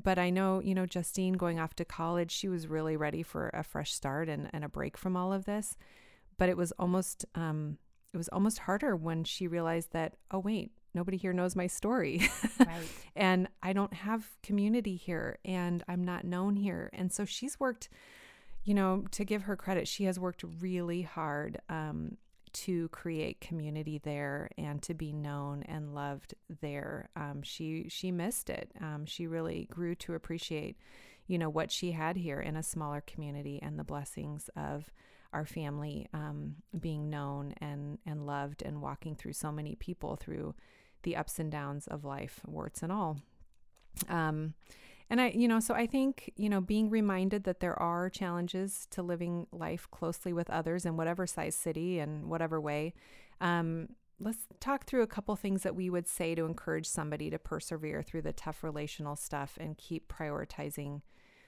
but I know, you know, Justine going off to college, she was really ready for a fresh start and, and a break from all of this. But it was almost um, it was almost harder when she realized that, oh wait, nobody here knows my story. Right. and I don't have community here and I'm not known here. And so she's worked, you know, to give her credit, she has worked really hard um, to create community there and to be known and loved there. Um, she she missed it. Um, she really grew to appreciate, you know, what she had here in a smaller community and the blessings of our family um, being known and and loved and walking through so many people through the ups and downs of life, warts and all. Um, and I, you know, so I think, you know, being reminded that there are challenges to living life closely with others in whatever size city and whatever way. Um, let's talk through a couple things that we would say to encourage somebody to persevere through the tough relational stuff and keep prioritizing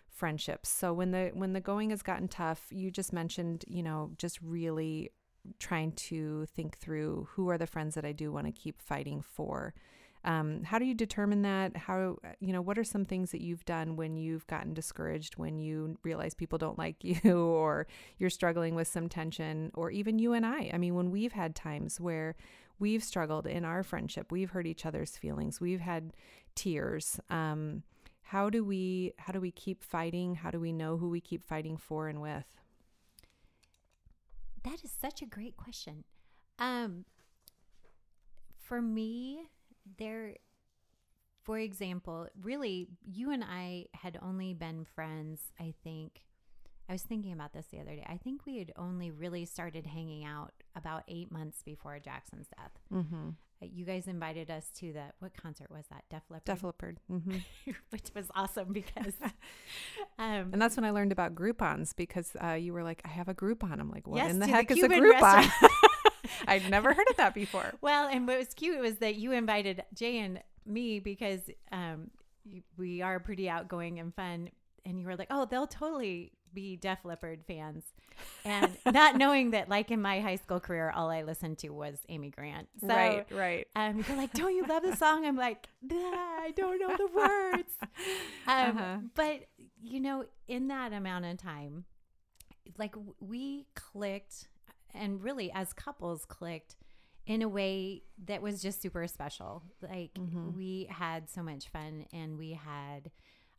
friendships. So when the when the going has gotten tough, you just mentioned, you know, just really trying to think through who are the friends that I do want to keep fighting for. Um, how do you determine that? How, you know, what are some things that you've done when you've gotten discouraged, when you realize people don't like you, or you're struggling with some tension, or even you and I? I mean, when we've had times where we've struggled in our friendship, we've hurt each other's feelings, we've had tears. Um, how do we how do we keep fighting? How do we know who we keep fighting for and with? That is such a great question. Um, for me, there, for example, really, you and I had only been friends, I think. I was thinking about this the other day. I think we had only really started hanging out about eight months before Jackson's death. Mm-hmm. Uh, You guys invited us to the what concert was that? Def Leppard, Def Leppard. Mm-hmm. which was awesome because, um, And that's when I learned about Groupons because uh, you were like, I have a Groupon. I'm like, what Yes, in the to the heck is a Groupon? I'd never heard of that before. Well, and what was cute was that you invited Jay and me because um, we are pretty outgoing and fun. And you were like, oh, they'll totally be Def Leppard fans. And not knowing that, like in my high school career, all I listened to was Amy Grant. So, right, right. um, you're like, don't you love the song? I'm like, I don't know the words. Um, Uh-huh. But, you know, in that amount of time, like we clicked and really as couples clicked in a way that was just super special. Like Mhm. we had so much fun and we had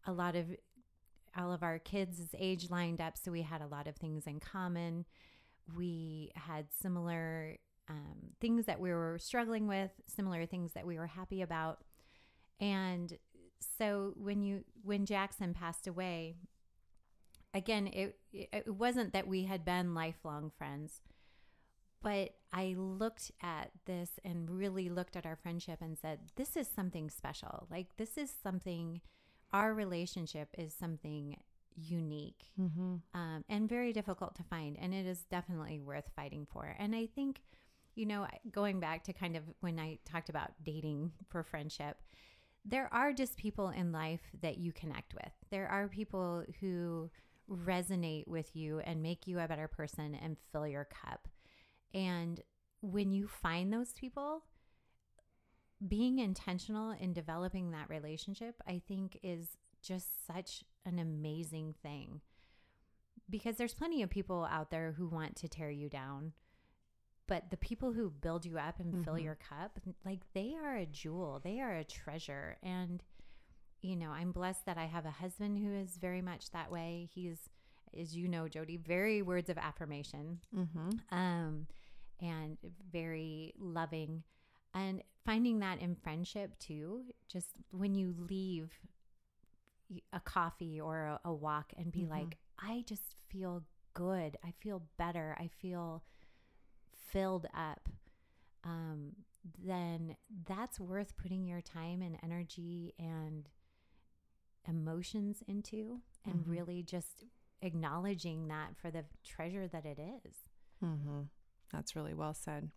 a lot of all of our kids' age lined up, so we had a lot of things in common. We had similar um, things that we were struggling with, similar things that we were happy about, and so when you when Jackson passed away, again, it it wasn't that we had been lifelong friends, but I looked at this and really looked at our friendship and said, this is something special. Like this is something our relationship is something unique Mm-hmm. um, and very difficult to find. And it is definitely worth fighting for. And I think, you know, going back to kind of when I talked about dating for friendship, there are just people in life that you connect with. There are people who resonate with you and make you a better person and fill your cup. And when you find those people, being intentional in developing that relationship, I think is just such an amazing thing. Because there's plenty of people out there who want to tear you down, but the people who build you up and fill Mhm. your cup, like they are a jewel, they are a treasure. And, you know, I'm blessed that I have a husband who is very much that way. He's, as you know, Jody, very words of affirmation Mm-hmm. um, and very loving. And finding that in friendship too, just when you leave a coffee or a, a walk and be Mhm. like, I just feel good. I feel better. I feel filled up. Um, then that's worth putting your time and energy and emotions into and Mhm. really just acknowledging that for the treasure that it is. Mm-hmm. That's really well said.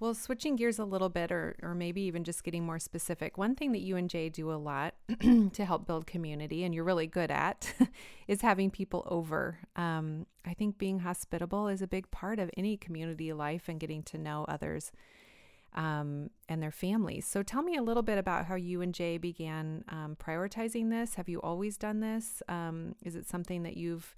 Well, switching gears a little bit, or, or maybe even just getting more specific, one thing that you and Jay do a lot to help build community, and you're really good at, is having people over. Um, I think being hospitable is a big part of any community life and getting to know others um, and their families. So tell me a little bit about how you and Jay began um, prioritizing this. Have you always done this? Um, is it something that you've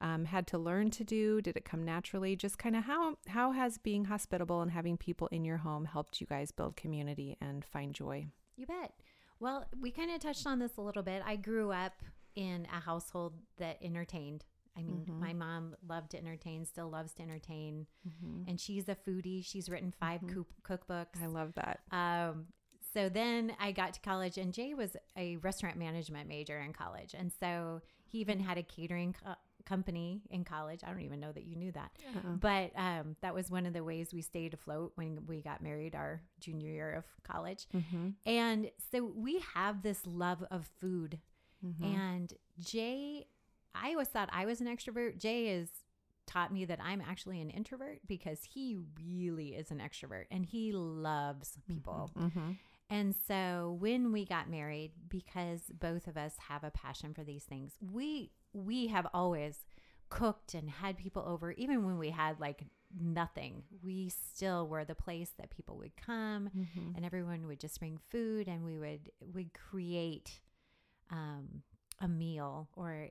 um, had to learn to do? Did it come naturally? Just kind of how how has being hospitable and having people in your home helped you guys build community and find joy? You bet. Well, we kind of touched on this a little bit. I grew up in a household that entertained. I mean, Mhm. my mom loved to entertain, still loves to entertain, Mm-hmm. and she's a foodie. She's written 5 Mhm. cook- cookbooks. I love that. Um, so then I got to college, and Jay was a restaurant management major in college, and so he even had a catering co- company in college. I don't even know that you knew that, Uh-uh. but um, that was one of the ways we stayed afloat when we got married our junior year of college. Mm-hmm. And so we have this love of food. Mm-hmm. And Jay, I always thought I was an extrovert. Jay has taught me that I'm actually an introvert because he really is an extrovert and he loves people. Mm-hmm. And so when we got married, because both of us have a passion for these things, we we have always cooked and had people over, even when we had like nothing. We still were the place that people would come Mm-hmm. and everyone would just bring food and we would would create um, a meal or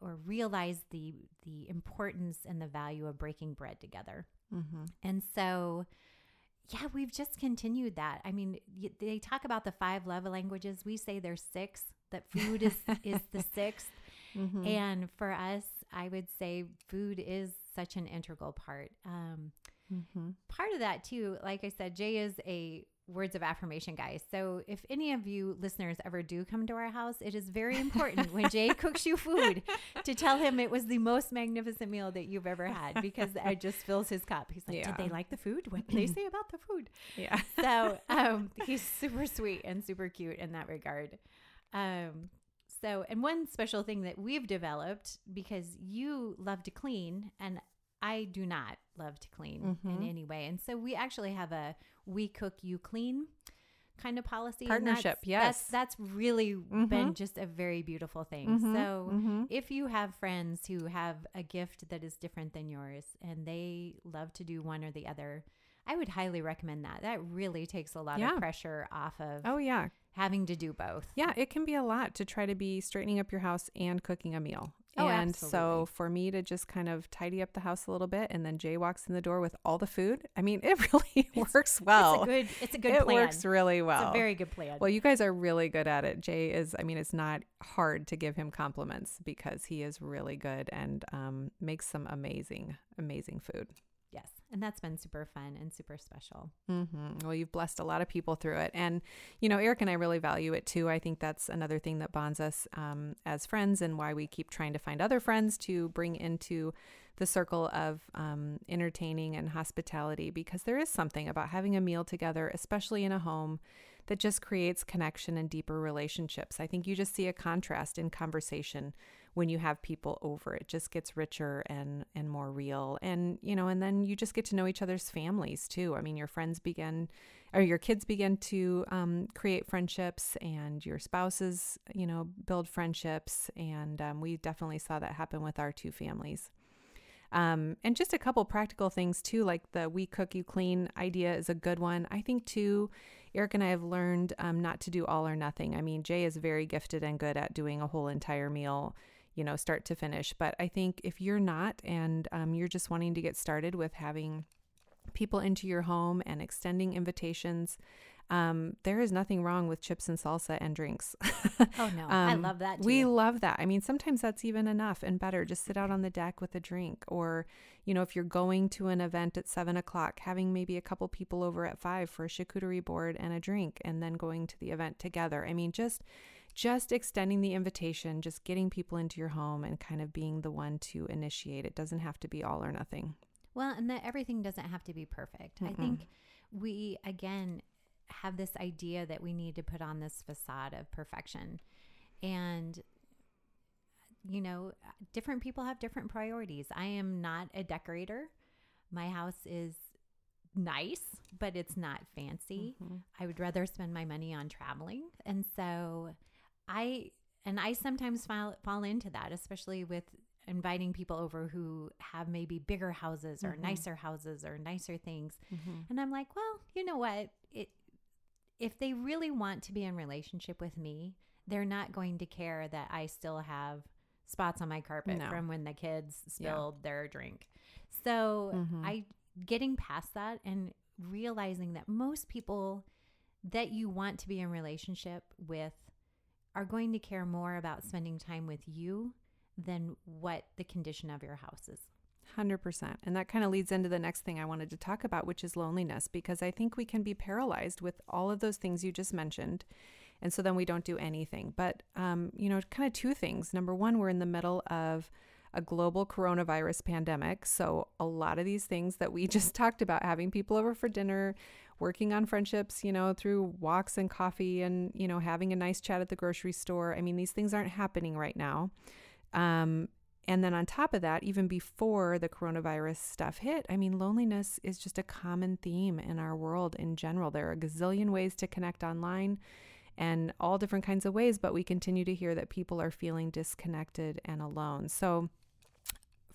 or realize the the importance and the value of breaking bread together. Mm-hmm. And so, yeah, we've just continued that. I mean, they talk about the five love languages. We say there's six. That food is is the sixth. Mm-hmm. And for us, I would say food is such an integral part. Um, mm-hmm. part of that too, like I said, Jay is a words of affirmation guys. So if any of you listeners ever do come to our house, it is very important when Jay cooks you food to tell him it was the most magnificent meal that you've ever had because it just fills his cup. He's like, Yeah. "Did they like the food? What did they say about the food?" Yeah. So um, he's super sweet and super cute in that regard. Um, so, and one special thing that we've developed because you love to clean and I do not love to clean in Mhm. any way. And so we actually have a we cook, you clean kind of policy. Partnership, that's- yes. That's, that's really been Mhm. just a very beautiful thing. Mhm. So, Mm-hmm. if you have friends who have a gift that is different than yours and they love to do one or the other, I would highly recommend that. That really takes a lot Yeah. of pressure off of Oh yeah. Having to do both. Yeah, it can be a lot to try to be straightening up your house and cooking a meal. Oh, and so for me to just kind of tidy up the house a little bit and then Jay walks in the door with all the food, I mean, it really works well. It's a good it's a good it plan. works really well. It's a very good plan. well, you guys are really good at it. Jay is, I mean, it's not hard to give him compliments because he is really good and um, makes some amazing, amazing food. And that's been super fun and super special. Mm-hmm. Well, you've blessed a lot of people through it. And, you know, Eric and I really value it too. I think that's another thing that bonds us um, as friends and why we keep trying to find other friends to bring into the circle of um, entertaining and hospitality because there is something about having a meal together, especially in a home, that just creates connection and deeper relationships. I think you just see a contrast in conversation when you have people over. It just gets richer and and more real. And you know, and then you just get to know each other's families too. I mean, your friends begin or your kids begin to um, create friendships and your spouses, you know, build friendships. And um, we definitely saw that happen with our two families. Um, and just a couple practical things too, like the we cook, you clean idea is a good one. I think too, Eric and I have learned um, not to do all or nothing. I mean, Jay is very gifted and good at doing a whole entire meal, you know, start to finish. But I think if you're not and um, you're just wanting to get started with having people into your home and extending invitations, um, there is nothing wrong with chips and salsa and drinks. oh no, um, I love that. Too. We love that. I mean, sometimes that's even enough and better. Just sit out on the deck with a drink, or you know, if you're going to an event at seven o'clock, having maybe a couple people over at five for a charcuterie board and a drink, and then going to the event together. I mean, just just extending the invitation, just getting people into your home and kind of being the one to initiate. It doesn't have to be all or nothing. Well, and that everything doesn't have to be perfect. Mm-mm. I think we again have this idea that we need to put on this facade of perfection. And you know, different people have different priorities. I am not a decorator. My house is nice, but it's not fancy. Mm-hmm. I would rather spend my money on traveling. And so I and I sometimes fall fall into that, especially with inviting people over who have maybe bigger houses or mm-hmm. nicer houses or nicer things. Mm-hmm. And I'm like, well, you know what? It if they really want to be in relationship with me, they're not going to care that I still have spots on my carpet no. from when the kids spilled yeah. their drink. So mm-hmm. I getting past that and realizing that most people that you want to be in relationship with are going to care more about spending time with you than what the condition of your house is. 100%. And that kind of leads into the next thing I wanted to talk about, which is loneliness, because I think we can be paralyzed with all of those things you just mentioned. And so then we don't do anything. But, um, you know, kind of two things. Number one, we're in the middle of a global coronavirus pandemic. So a lot of these things that we just talked about, having people over for dinner, working on friendships, you know, through walks and coffee and, you know, having a nice chat at the grocery store. I mean, these things aren't happening right now. Um, and then on top of that, even before the coronavirus stuff hit, I mean, loneliness is just a common theme in our world in general. There are a gazillion ways to connect online and all different kinds of ways, but we continue to hear that people are feeling disconnected and alone. So,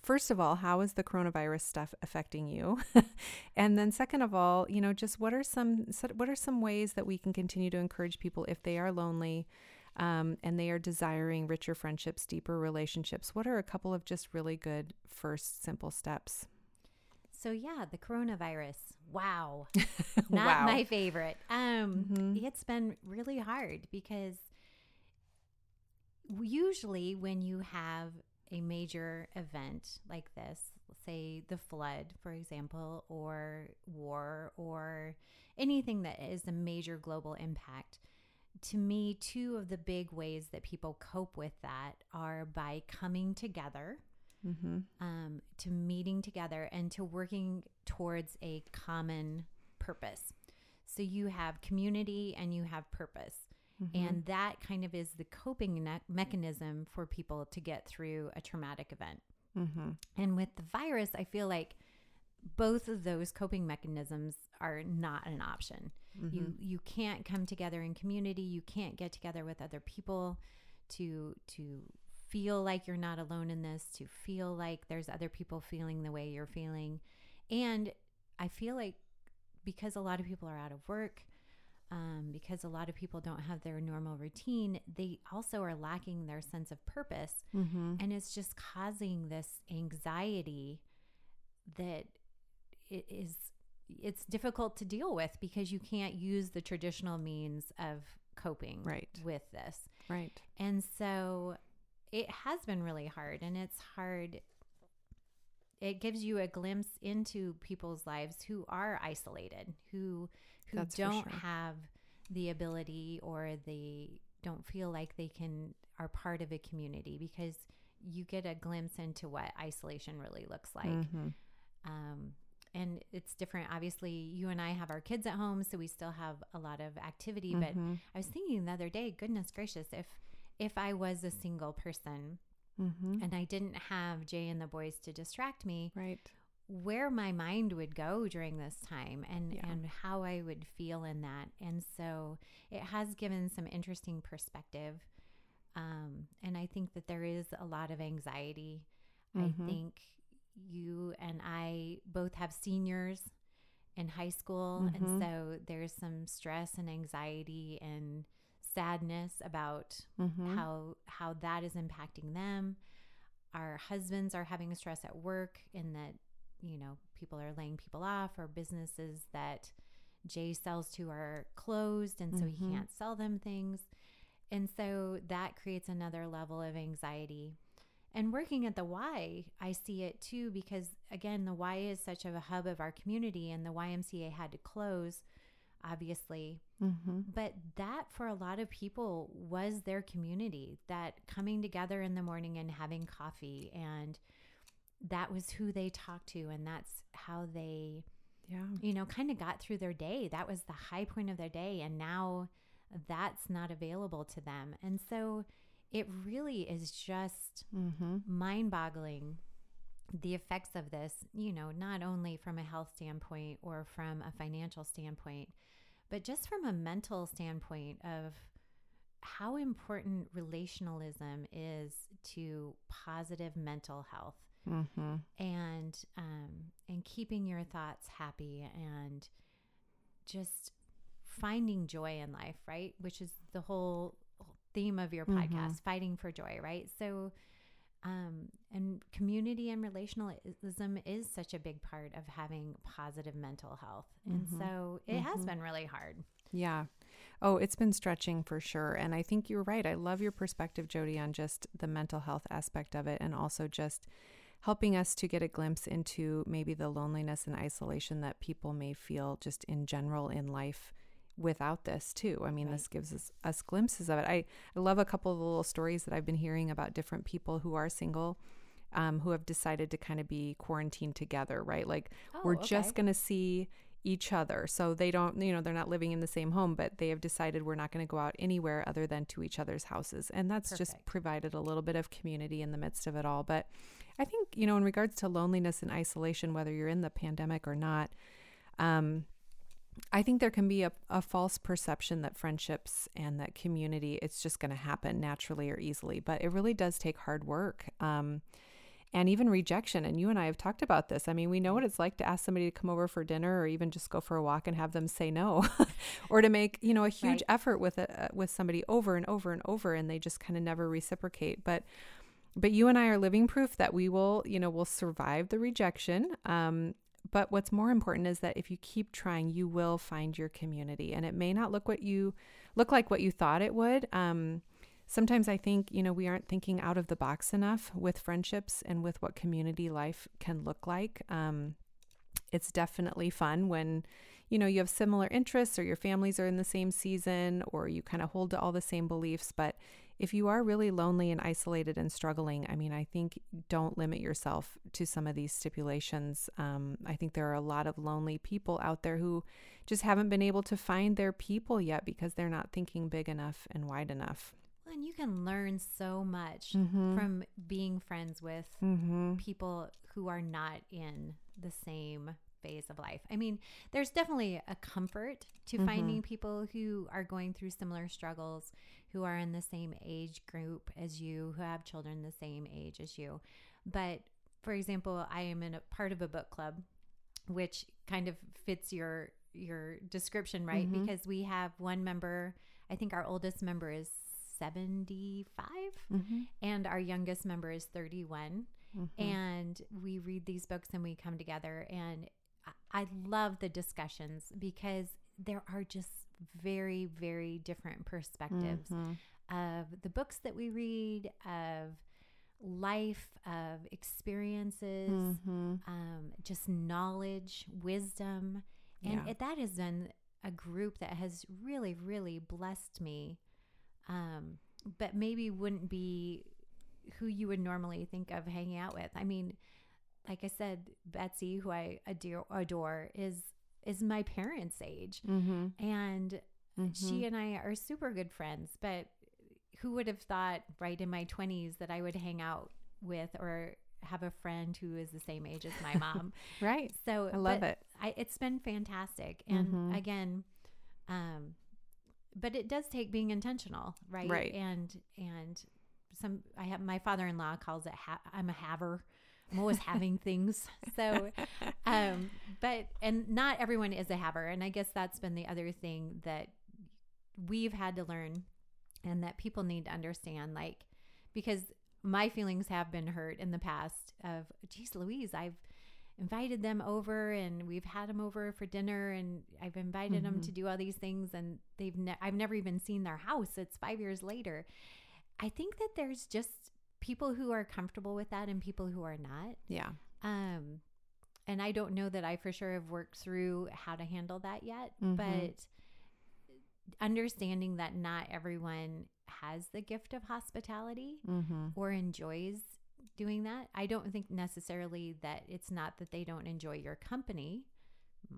first of all, how is the coronavirus stuff affecting you? and then second of all, you know, just what are some what are some ways that we can continue to encourage people if they are lonely um, and they are desiring richer friendships, deeper relationships. What are a couple of just really good first simple steps? So yeah, the coronavirus. Wow. Not wow. my favorite. Um mm-hmm. it's been really hard because usually when you have a major event like this, say the flood, for example, or war or anything that is a major global impact, to me, two of the big ways that people cope with that are by coming together, mm-hmm. um, to meeting together, and to working towards a common purpose. So you have community and you have purpose. Mm-hmm. And that kind of is the coping ne- mechanism for people to get through a traumatic event. Mm-hmm. And with the virus, I feel like both of those coping mechanisms are not an option. Mm-hmm. You you can't come together in community. You can't get together with other people to to feel like you're not alone in this, to feel like there's other people feeling the way you're feeling. And I feel like because a lot of people are out of work, um, because a lot of people don't have their normal routine, they also are lacking their sense of purpose. Mm-hmm. And it's just causing this anxiety that it is it's difficult to deal with because you can't use the traditional means of coping right. with this. Right. And so it has been really hard and it's hard it gives you a glimpse into people's lives who are isolated, who who That's don't sure. have the ability or they don't feel like they can are part of a community because you get a glimpse into what isolation really looks like. Mm-hmm. Um, and it's different. Obviously, you and I have our kids at home, so we still have a lot of activity. Mm-hmm. But I was thinking the other day, goodness gracious, if if I was a single person Mm-hmm. and I didn't have Jay and the boys to distract me, Right. where my mind would go during this time and Yeah. and how I would feel in that. And so it has given some interesting perspective. Um, and I think that there is a lot of anxiety. Mhm. I think you and I both have seniors in high school, Mhm. and so there's some stress and anxiety and sadness about Mm-hmm. how how that is impacting them. Our husbands are having stress at work in that, you know, people are laying people off or businesses that Jay sells to are closed and so Mhm. he can't sell them things. And so that creates another level of anxiety. And working at the Y, I see it too because again, the Y is such of a hub of our community and the YMCA had to close obviously Mm-hmm. but that for a lot of people was their community that coming together in the morning and having coffee and that was who they talked to and that's how they Yeah. you know kind of got through their day that was the high point of their day and now that's not available to them and so it really is just Mm-hmm. mind boggling the effects of this, you know, not only from a health standpoint or from a financial standpoint, but just from a mental standpoint of how important relationalism is to positive mental health Mm-hmm. and um, and keeping your thoughts happy and just finding joy in life, right? Which is the whole theme of your Mhm. podcast, fighting for joy, right? So, um, and community and relationalism is such a big part of having positive mental health, and Mhm. so it has Mhm. been really hard. Yeah. Oh, it's been stretching for sure. And I think you're right. I love your perspective, Jody, on just the mental health aspect of it and also just helping us to get a glimpse into maybe the loneliness and isolation that people may feel just in general in life without this too. I mean, Right. this gives us, us glimpses of it. I, I love a couple of the little stories that I've been hearing about different people who are single, um, who have decided to kind of be quarantined together, right? Like we're Oh, just going to see each other. So they don't, you know, they're not living in the same home, but they have decided we're not going to go out anywhere other than to each other's houses. And that's just provided a little bit of community in the midst of it all. But I think, you know, in regards to loneliness and isolation, whether you're in the pandemic or not, um, I think there can be a, a false perception that friendships and that community, it's just going to happen naturally or easily. But it really does take hard work. Um, and even rejection. And you and I have talked about this. I mean, we know what it's like to ask somebody to come over for dinner or even just go for a walk and have them say no, or to make you know a huge Right. effort with a, with somebody over and over and over, and they just kind of never reciprocate. But but you and I are living proof that we will you know will survive the rejection. Um, but what's more important is that if you keep trying, you will find your community, and it may not look what you look like what you thought it would. Um, sometimes I think, you know, we aren't thinking out of the box enough with friendships and with what community life can look like. Um, it's definitely fun when, you know, you have similar interests or your families are in the same season or you kind of hold to all the same beliefs. But if you are really lonely and isolated and struggling, I mean, I think don't limit yourself to some of these stipulations. Um, I think there are a lot of lonely people out there who just haven't been able to find their people yet because they're not thinking big enough and wide enough. And you can learn so much Mm-hmm. from being friends with Mm-hmm. people who are not in the same phase of life. I mean, there's definitely a comfort to Mhm. finding people who are going through similar struggles, who are in the same age group as you, who have children the same age as you. But for example, I am in a part of a book club which kind of fits your your description, right? Mhm. Because we have one member, I think our oldest member is 75 Mm-hmm. and our youngest member is 31 Mm-hmm. and we read these books and we come together and i love the discussions because there are just very very different perspectives Mm-hmm. of the books that we read of life of experiences Mm-hmm. um, just knowledge wisdom and Yeah. it, that has been a group that has really really blessed me um, but maybe wouldn't be who you would normally think of hanging out with i mean like i said betsy who i adore, adore is is my parents age Mm-hmm. and she and i are super good friends but who would have thought right in my 20s that I would hang out with or have a friend who is the same age as my mom. right. So I love it. I, it's been fantastic. And Mhm. again, um, but it does take being intentional, right? Right. And and some I have my father-in-law calls it ha- I'm a haver. I'm always having things. So, um, but and not everyone is a haver, and I guess that's been the other thing that we've had to learn, and that people need to understand, like because my feelings have been hurt in the past. Of geez, Louise, I've invited them over and we've had them over for dinner and I've invited them Mhm. to do all these things and they've ne- I've never even seen their house. It's 5 years later. I think that there's just people who are comfortable with that and people who are not. Yeah. Um and I don't know that I for sure have worked through how to handle that yet, Mhm. but understanding that not everyone has the gift of hospitality Mm-hmm. or enjoys doing that. I don't think necessarily that it's not that they don't enjoy your company.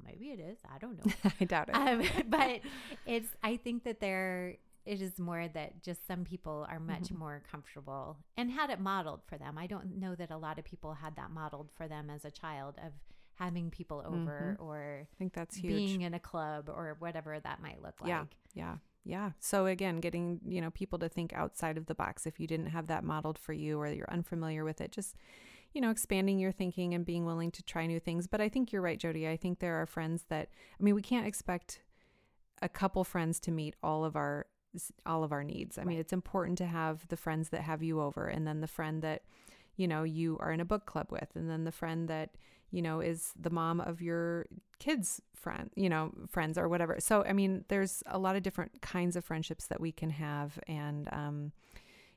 Maybe it is. I don't know. I doubt it. um, but it's, I think that there, it is more that just some people are much Mhm. more comfortable and had it modeled for them. I don't know that a lot of people had that modeled for them as a child of having people over or I think that's huge. being in a club or whatever that might look like. Yeah. Yeah. Yeah. So again, getting, you know, people to think outside of the box if you didn't have that modeled for you or you're unfamiliar with it, just you know, expanding your thinking and being willing to try new things. But I think you're right, Jody. I think there are friends that I mean, we can't expect a couple friends to meet all of our all of our needs. I mean, it's important to have the friends that have you over and then the friend that you know, you are in a book club with and then the friend that you know is the mom of your kids friend you know friends or whatever. So i mean there's a lot of different kinds of friendships that we can have and um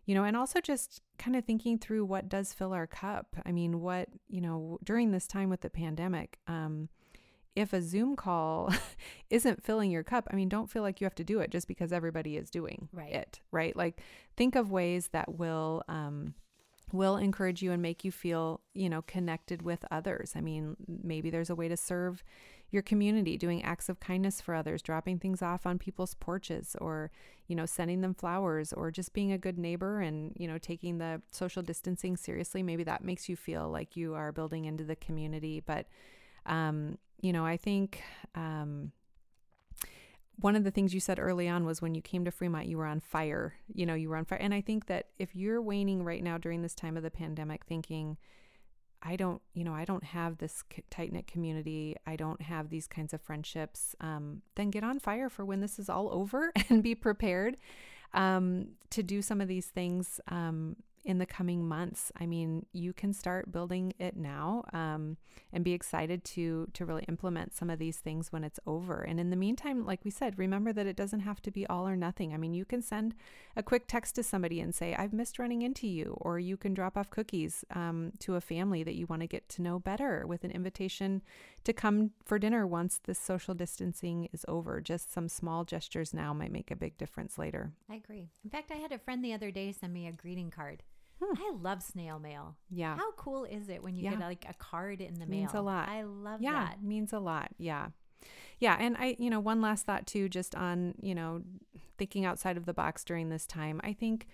you know and also just kind of thinking through what does fill our cup. I mean what you know during this time with the pandemic um if a zoom call isn't filling your cup i mean don't feel like you have to do it just because everybody is doing Right. it right like think of ways that will um will encourage you and make you feel, you know, connected with others. I mean, maybe there's a way to serve your community, doing acts of kindness for others, dropping things off on people's porches or, you know, sending them flowers or just being a good neighbor and, you know, taking the social distancing seriously. Maybe that makes you feel like you are building into the community, but um, you know, I think um one of the things you said early on was when you came to Fremont, you were on fire. You know, you were on fire. And I think that if you're waning right now during this time of the pandemic, thinking, I don't, you know, I don't have this tight knit community, I don't have these kinds of friendships, um, then get on fire for when this is all over and be prepared um, to do some of these things um, in the coming months. I mean, you can start building it now um, and be excited to to really implement some of these things when it's over. And in the meantime, like we said, remember that it doesn't have to be all or nothing. I mean, you can send a quick text to somebody and say, "I've missed running into you," or you can drop off cookies um, to a family that you want to get to know better with an invitation to come for dinner once this social distancing is over. Just some small gestures now might make a big difference later. I agree. In fact, I had a friend the other day send me a greeting card. Hmm. I love snail mail. Yeah. How cool is it when you Yeah. get like a card in the Means mail? Means a lot. I love yeah, that. means a lot. Yeah. Yeah. And I, you know, one last thought too, just on, you know, thinking outside of the box during this time. I think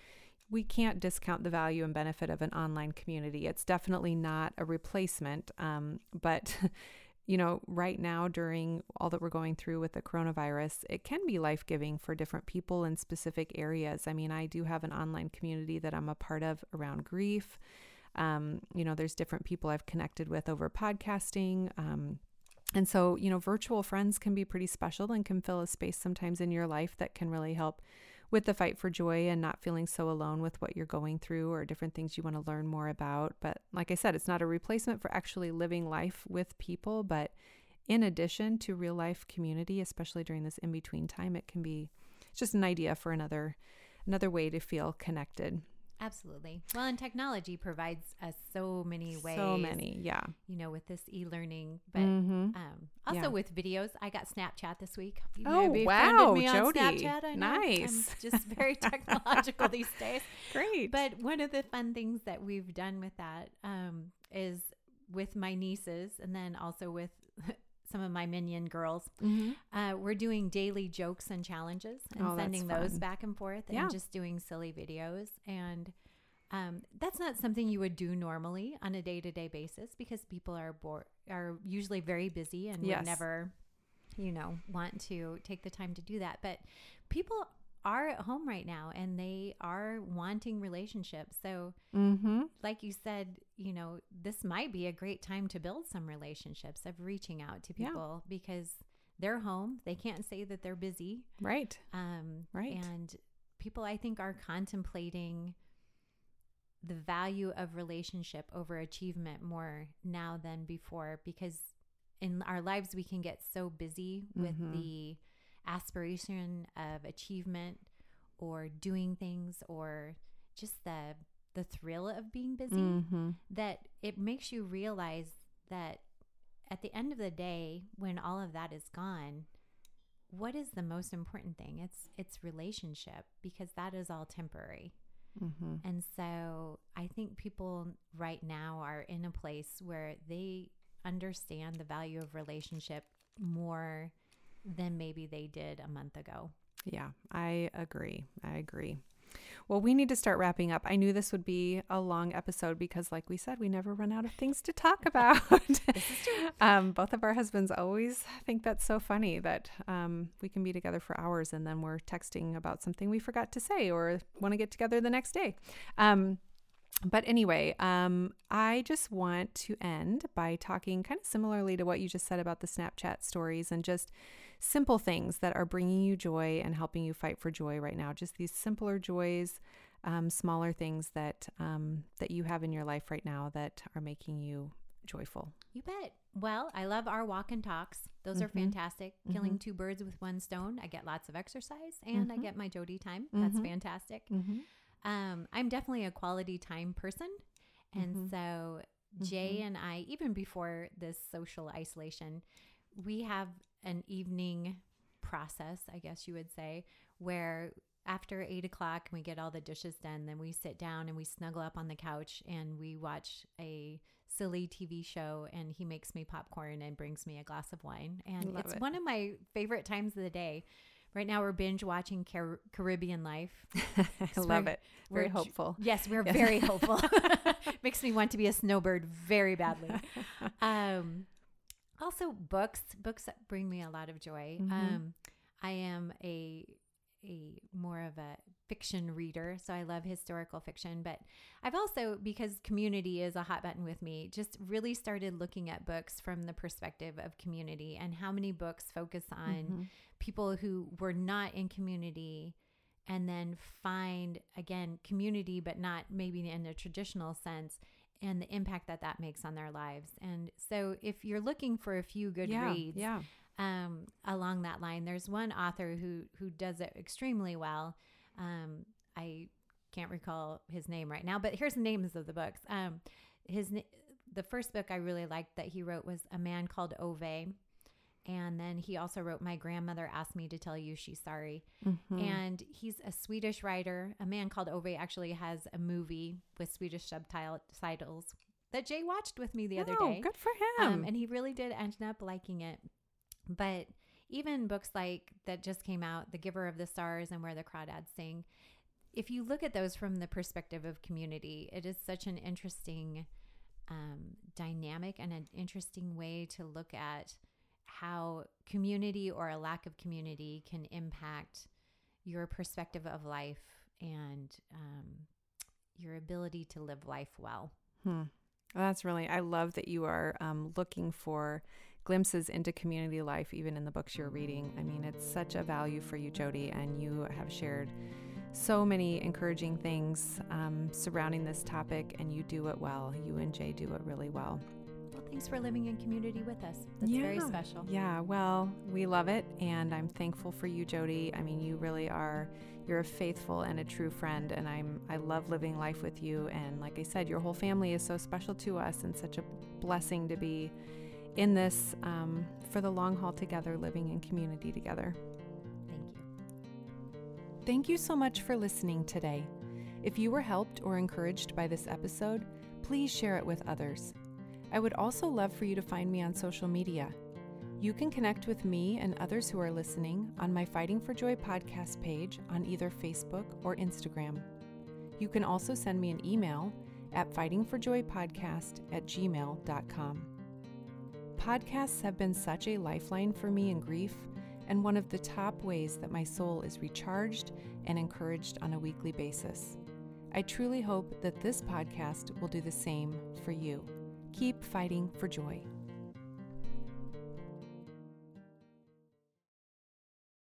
we can't discount the value and benefit of an online community. It's definitely not a replacement. Um, but, you know, right now during all that we're going through with the coronavirus, it can be life giving for different people in specific areas. I mean, I do have an online community that I'm a part of around grief. Um, you know, there's different people I've connected with over podcasting. Um, and so, you know, virtual friends can be pretty special and can fill a space sometimes in your life that can really help with the fight for joy and not feeling so alone with what you're going through or different things you want to learn more about. But like I said, it's not a replacement for actually living life with people, but in addition to real life community, especially during this in between time, it can be just an idea for another another way to feel connected. Absolutely. Well, and technology provides us so many ways. So many, yeah. You know, with this e-learning, but hmm um, also Yeah. with videos. I got Snapchat this week. You Oh, wow, me on Jody. Snapchat. Know. I'm Nice. just very technological these days. Great. But one of the fun things that we've done with that um, is with my nieces, and then also with some of my minion girls. Mm-hmm. Uh, we're doing daily jokes and challenges and Oh, sending those back and forth Yeah. and just doing silly videos. And um, that's not something you would do normally on a day to day basis because people are bored, are usually very busy and Yes. would never, you know, want to take the time to do that. But people are at home right now and they are wanting relationships. So, Mm-hmm. like you said, you know, this might be a great time to build some relationships of reaching out to Yeah. people because they're home. They can't say that they're busy. Right. Um, Right. And people, I think, are contemplating the value of relationship over achievement more now than before because in our lives we can get so busy with Mhm. the aspiration of achievement or doing things or just the the thrill of being busy Mm-hmm. that it makes you realize that at the end of the day when all of that is gone what is the most important thing it's it's relationship because that is all temporary Mm-hmm. and so i think people right now are in a place where they understand the value of relationship more than maybe they did a month ago Yeah, I agree. I agree. Well, we need to start wrapping up. I knew this would be a long episode because, like we said, we never run out of things to talk about. um, both of our husbands always think that's so funny that um, we can be together for hours and then we're texting about something we forgot to say or want to get together the next day. Um, but anyway, um, I just want to end by talking kind of similarly to what you just said about the Snapchat stories and just simple things that are bringing you joy and helping you fight for joy right now. Just these simpler joys, um, smaller things that um, that you have in your life right now that are making you joyful. You bet. Well, I love our walk and talks. Those are Mhm. fantastic. Killing two birds with one stone. I get lots of exercise and I Mhm. get my Jody time. That's Mhm. fantastic. Mm-hmm. Um, I'm definitely a quality time person. And Mhm. so Jay and I, even before this social isolation, we have an evening process, I guess you would say, where after eight o'clock and we get all the dishes done, then we sit down and we snuggle up on the couch and we watch a silly TV show and he makes me popcorn and brings me a glass of wine. And Love it's it. one of my favorite times of the day. Right now we're binge watching Car- Caribbean Life. I love it. Very hopeful. Yes, we're Yes. very hopeful. Makes me want to be a snowbird very badly. Um, also, books. Books bring me a lot of joy. Mhm. Um, I am a a more of a fiction reader, so I love historical fiction. But I've also, because community is a hot button with me, just really started looking at books from the perspective of community and how many books focus on Mhm. people who were not in community and then find again community but not maybe in a traditional sense and the impact that that makes on their lives. And so if you're looking for a few good yeah, reads Yeah. um, along that line there's one author who who does it extremely well. Um, i can't recall his name right now but here's the names of the books. Um, his the first book i really liked that he wrote was a man called ove and then he also wrote my grandmother asked me to tell you she's sorry Mhm. and he's a Swedish writer. A man called Ove actually has a movie with Swedish subtitles that Jay watched with me the other Oh, day. Good for him. Um, and he really did end up liking it. But even books like that just came out, The Giver of the Stars and Where the Crawdads Sing, if you look at those from the perspective of community, it is such an interesting um, dynamic and an interesting way to look at how community or a lack of community can impact your perspective of life and um, your ability to live life well. Hmm. Well, that's really, I love that you are um, looking for glimpses into community life, even in the books you're reading. I mean, it's such a value for you, Jody, and you have shared so many encouraging things um, surrounding this topic, and you do it well. You and Jay do it really well. Thanks for living in community with us. That's very special. Yeah, well, we love it, and I'm thankful for you, Jody. I mean, you really are. You're a faithful and a true friend, and I'm. I love living life with you. And like I said, your whole family is so special to us, and such a blessing to be in this um, for the long haul together, living in community together. Thank you. Thank you so much for listening today. If you were helped or encouraged by this episode, please share it with others. I would also love for you to find me on social media. You can connect with me and others who are listening on my Fighting for Joy podcast page on either Facebook or Instagram. You can also send me an email at fightingforjoypodcast at gmail.com. Podcasts have been such a lifeline for me in grief and one of the top ways that my soul is recharged and encouraged on a weekly basis. I truly hope that this podcast will do the same for you. Keep fighting for joy.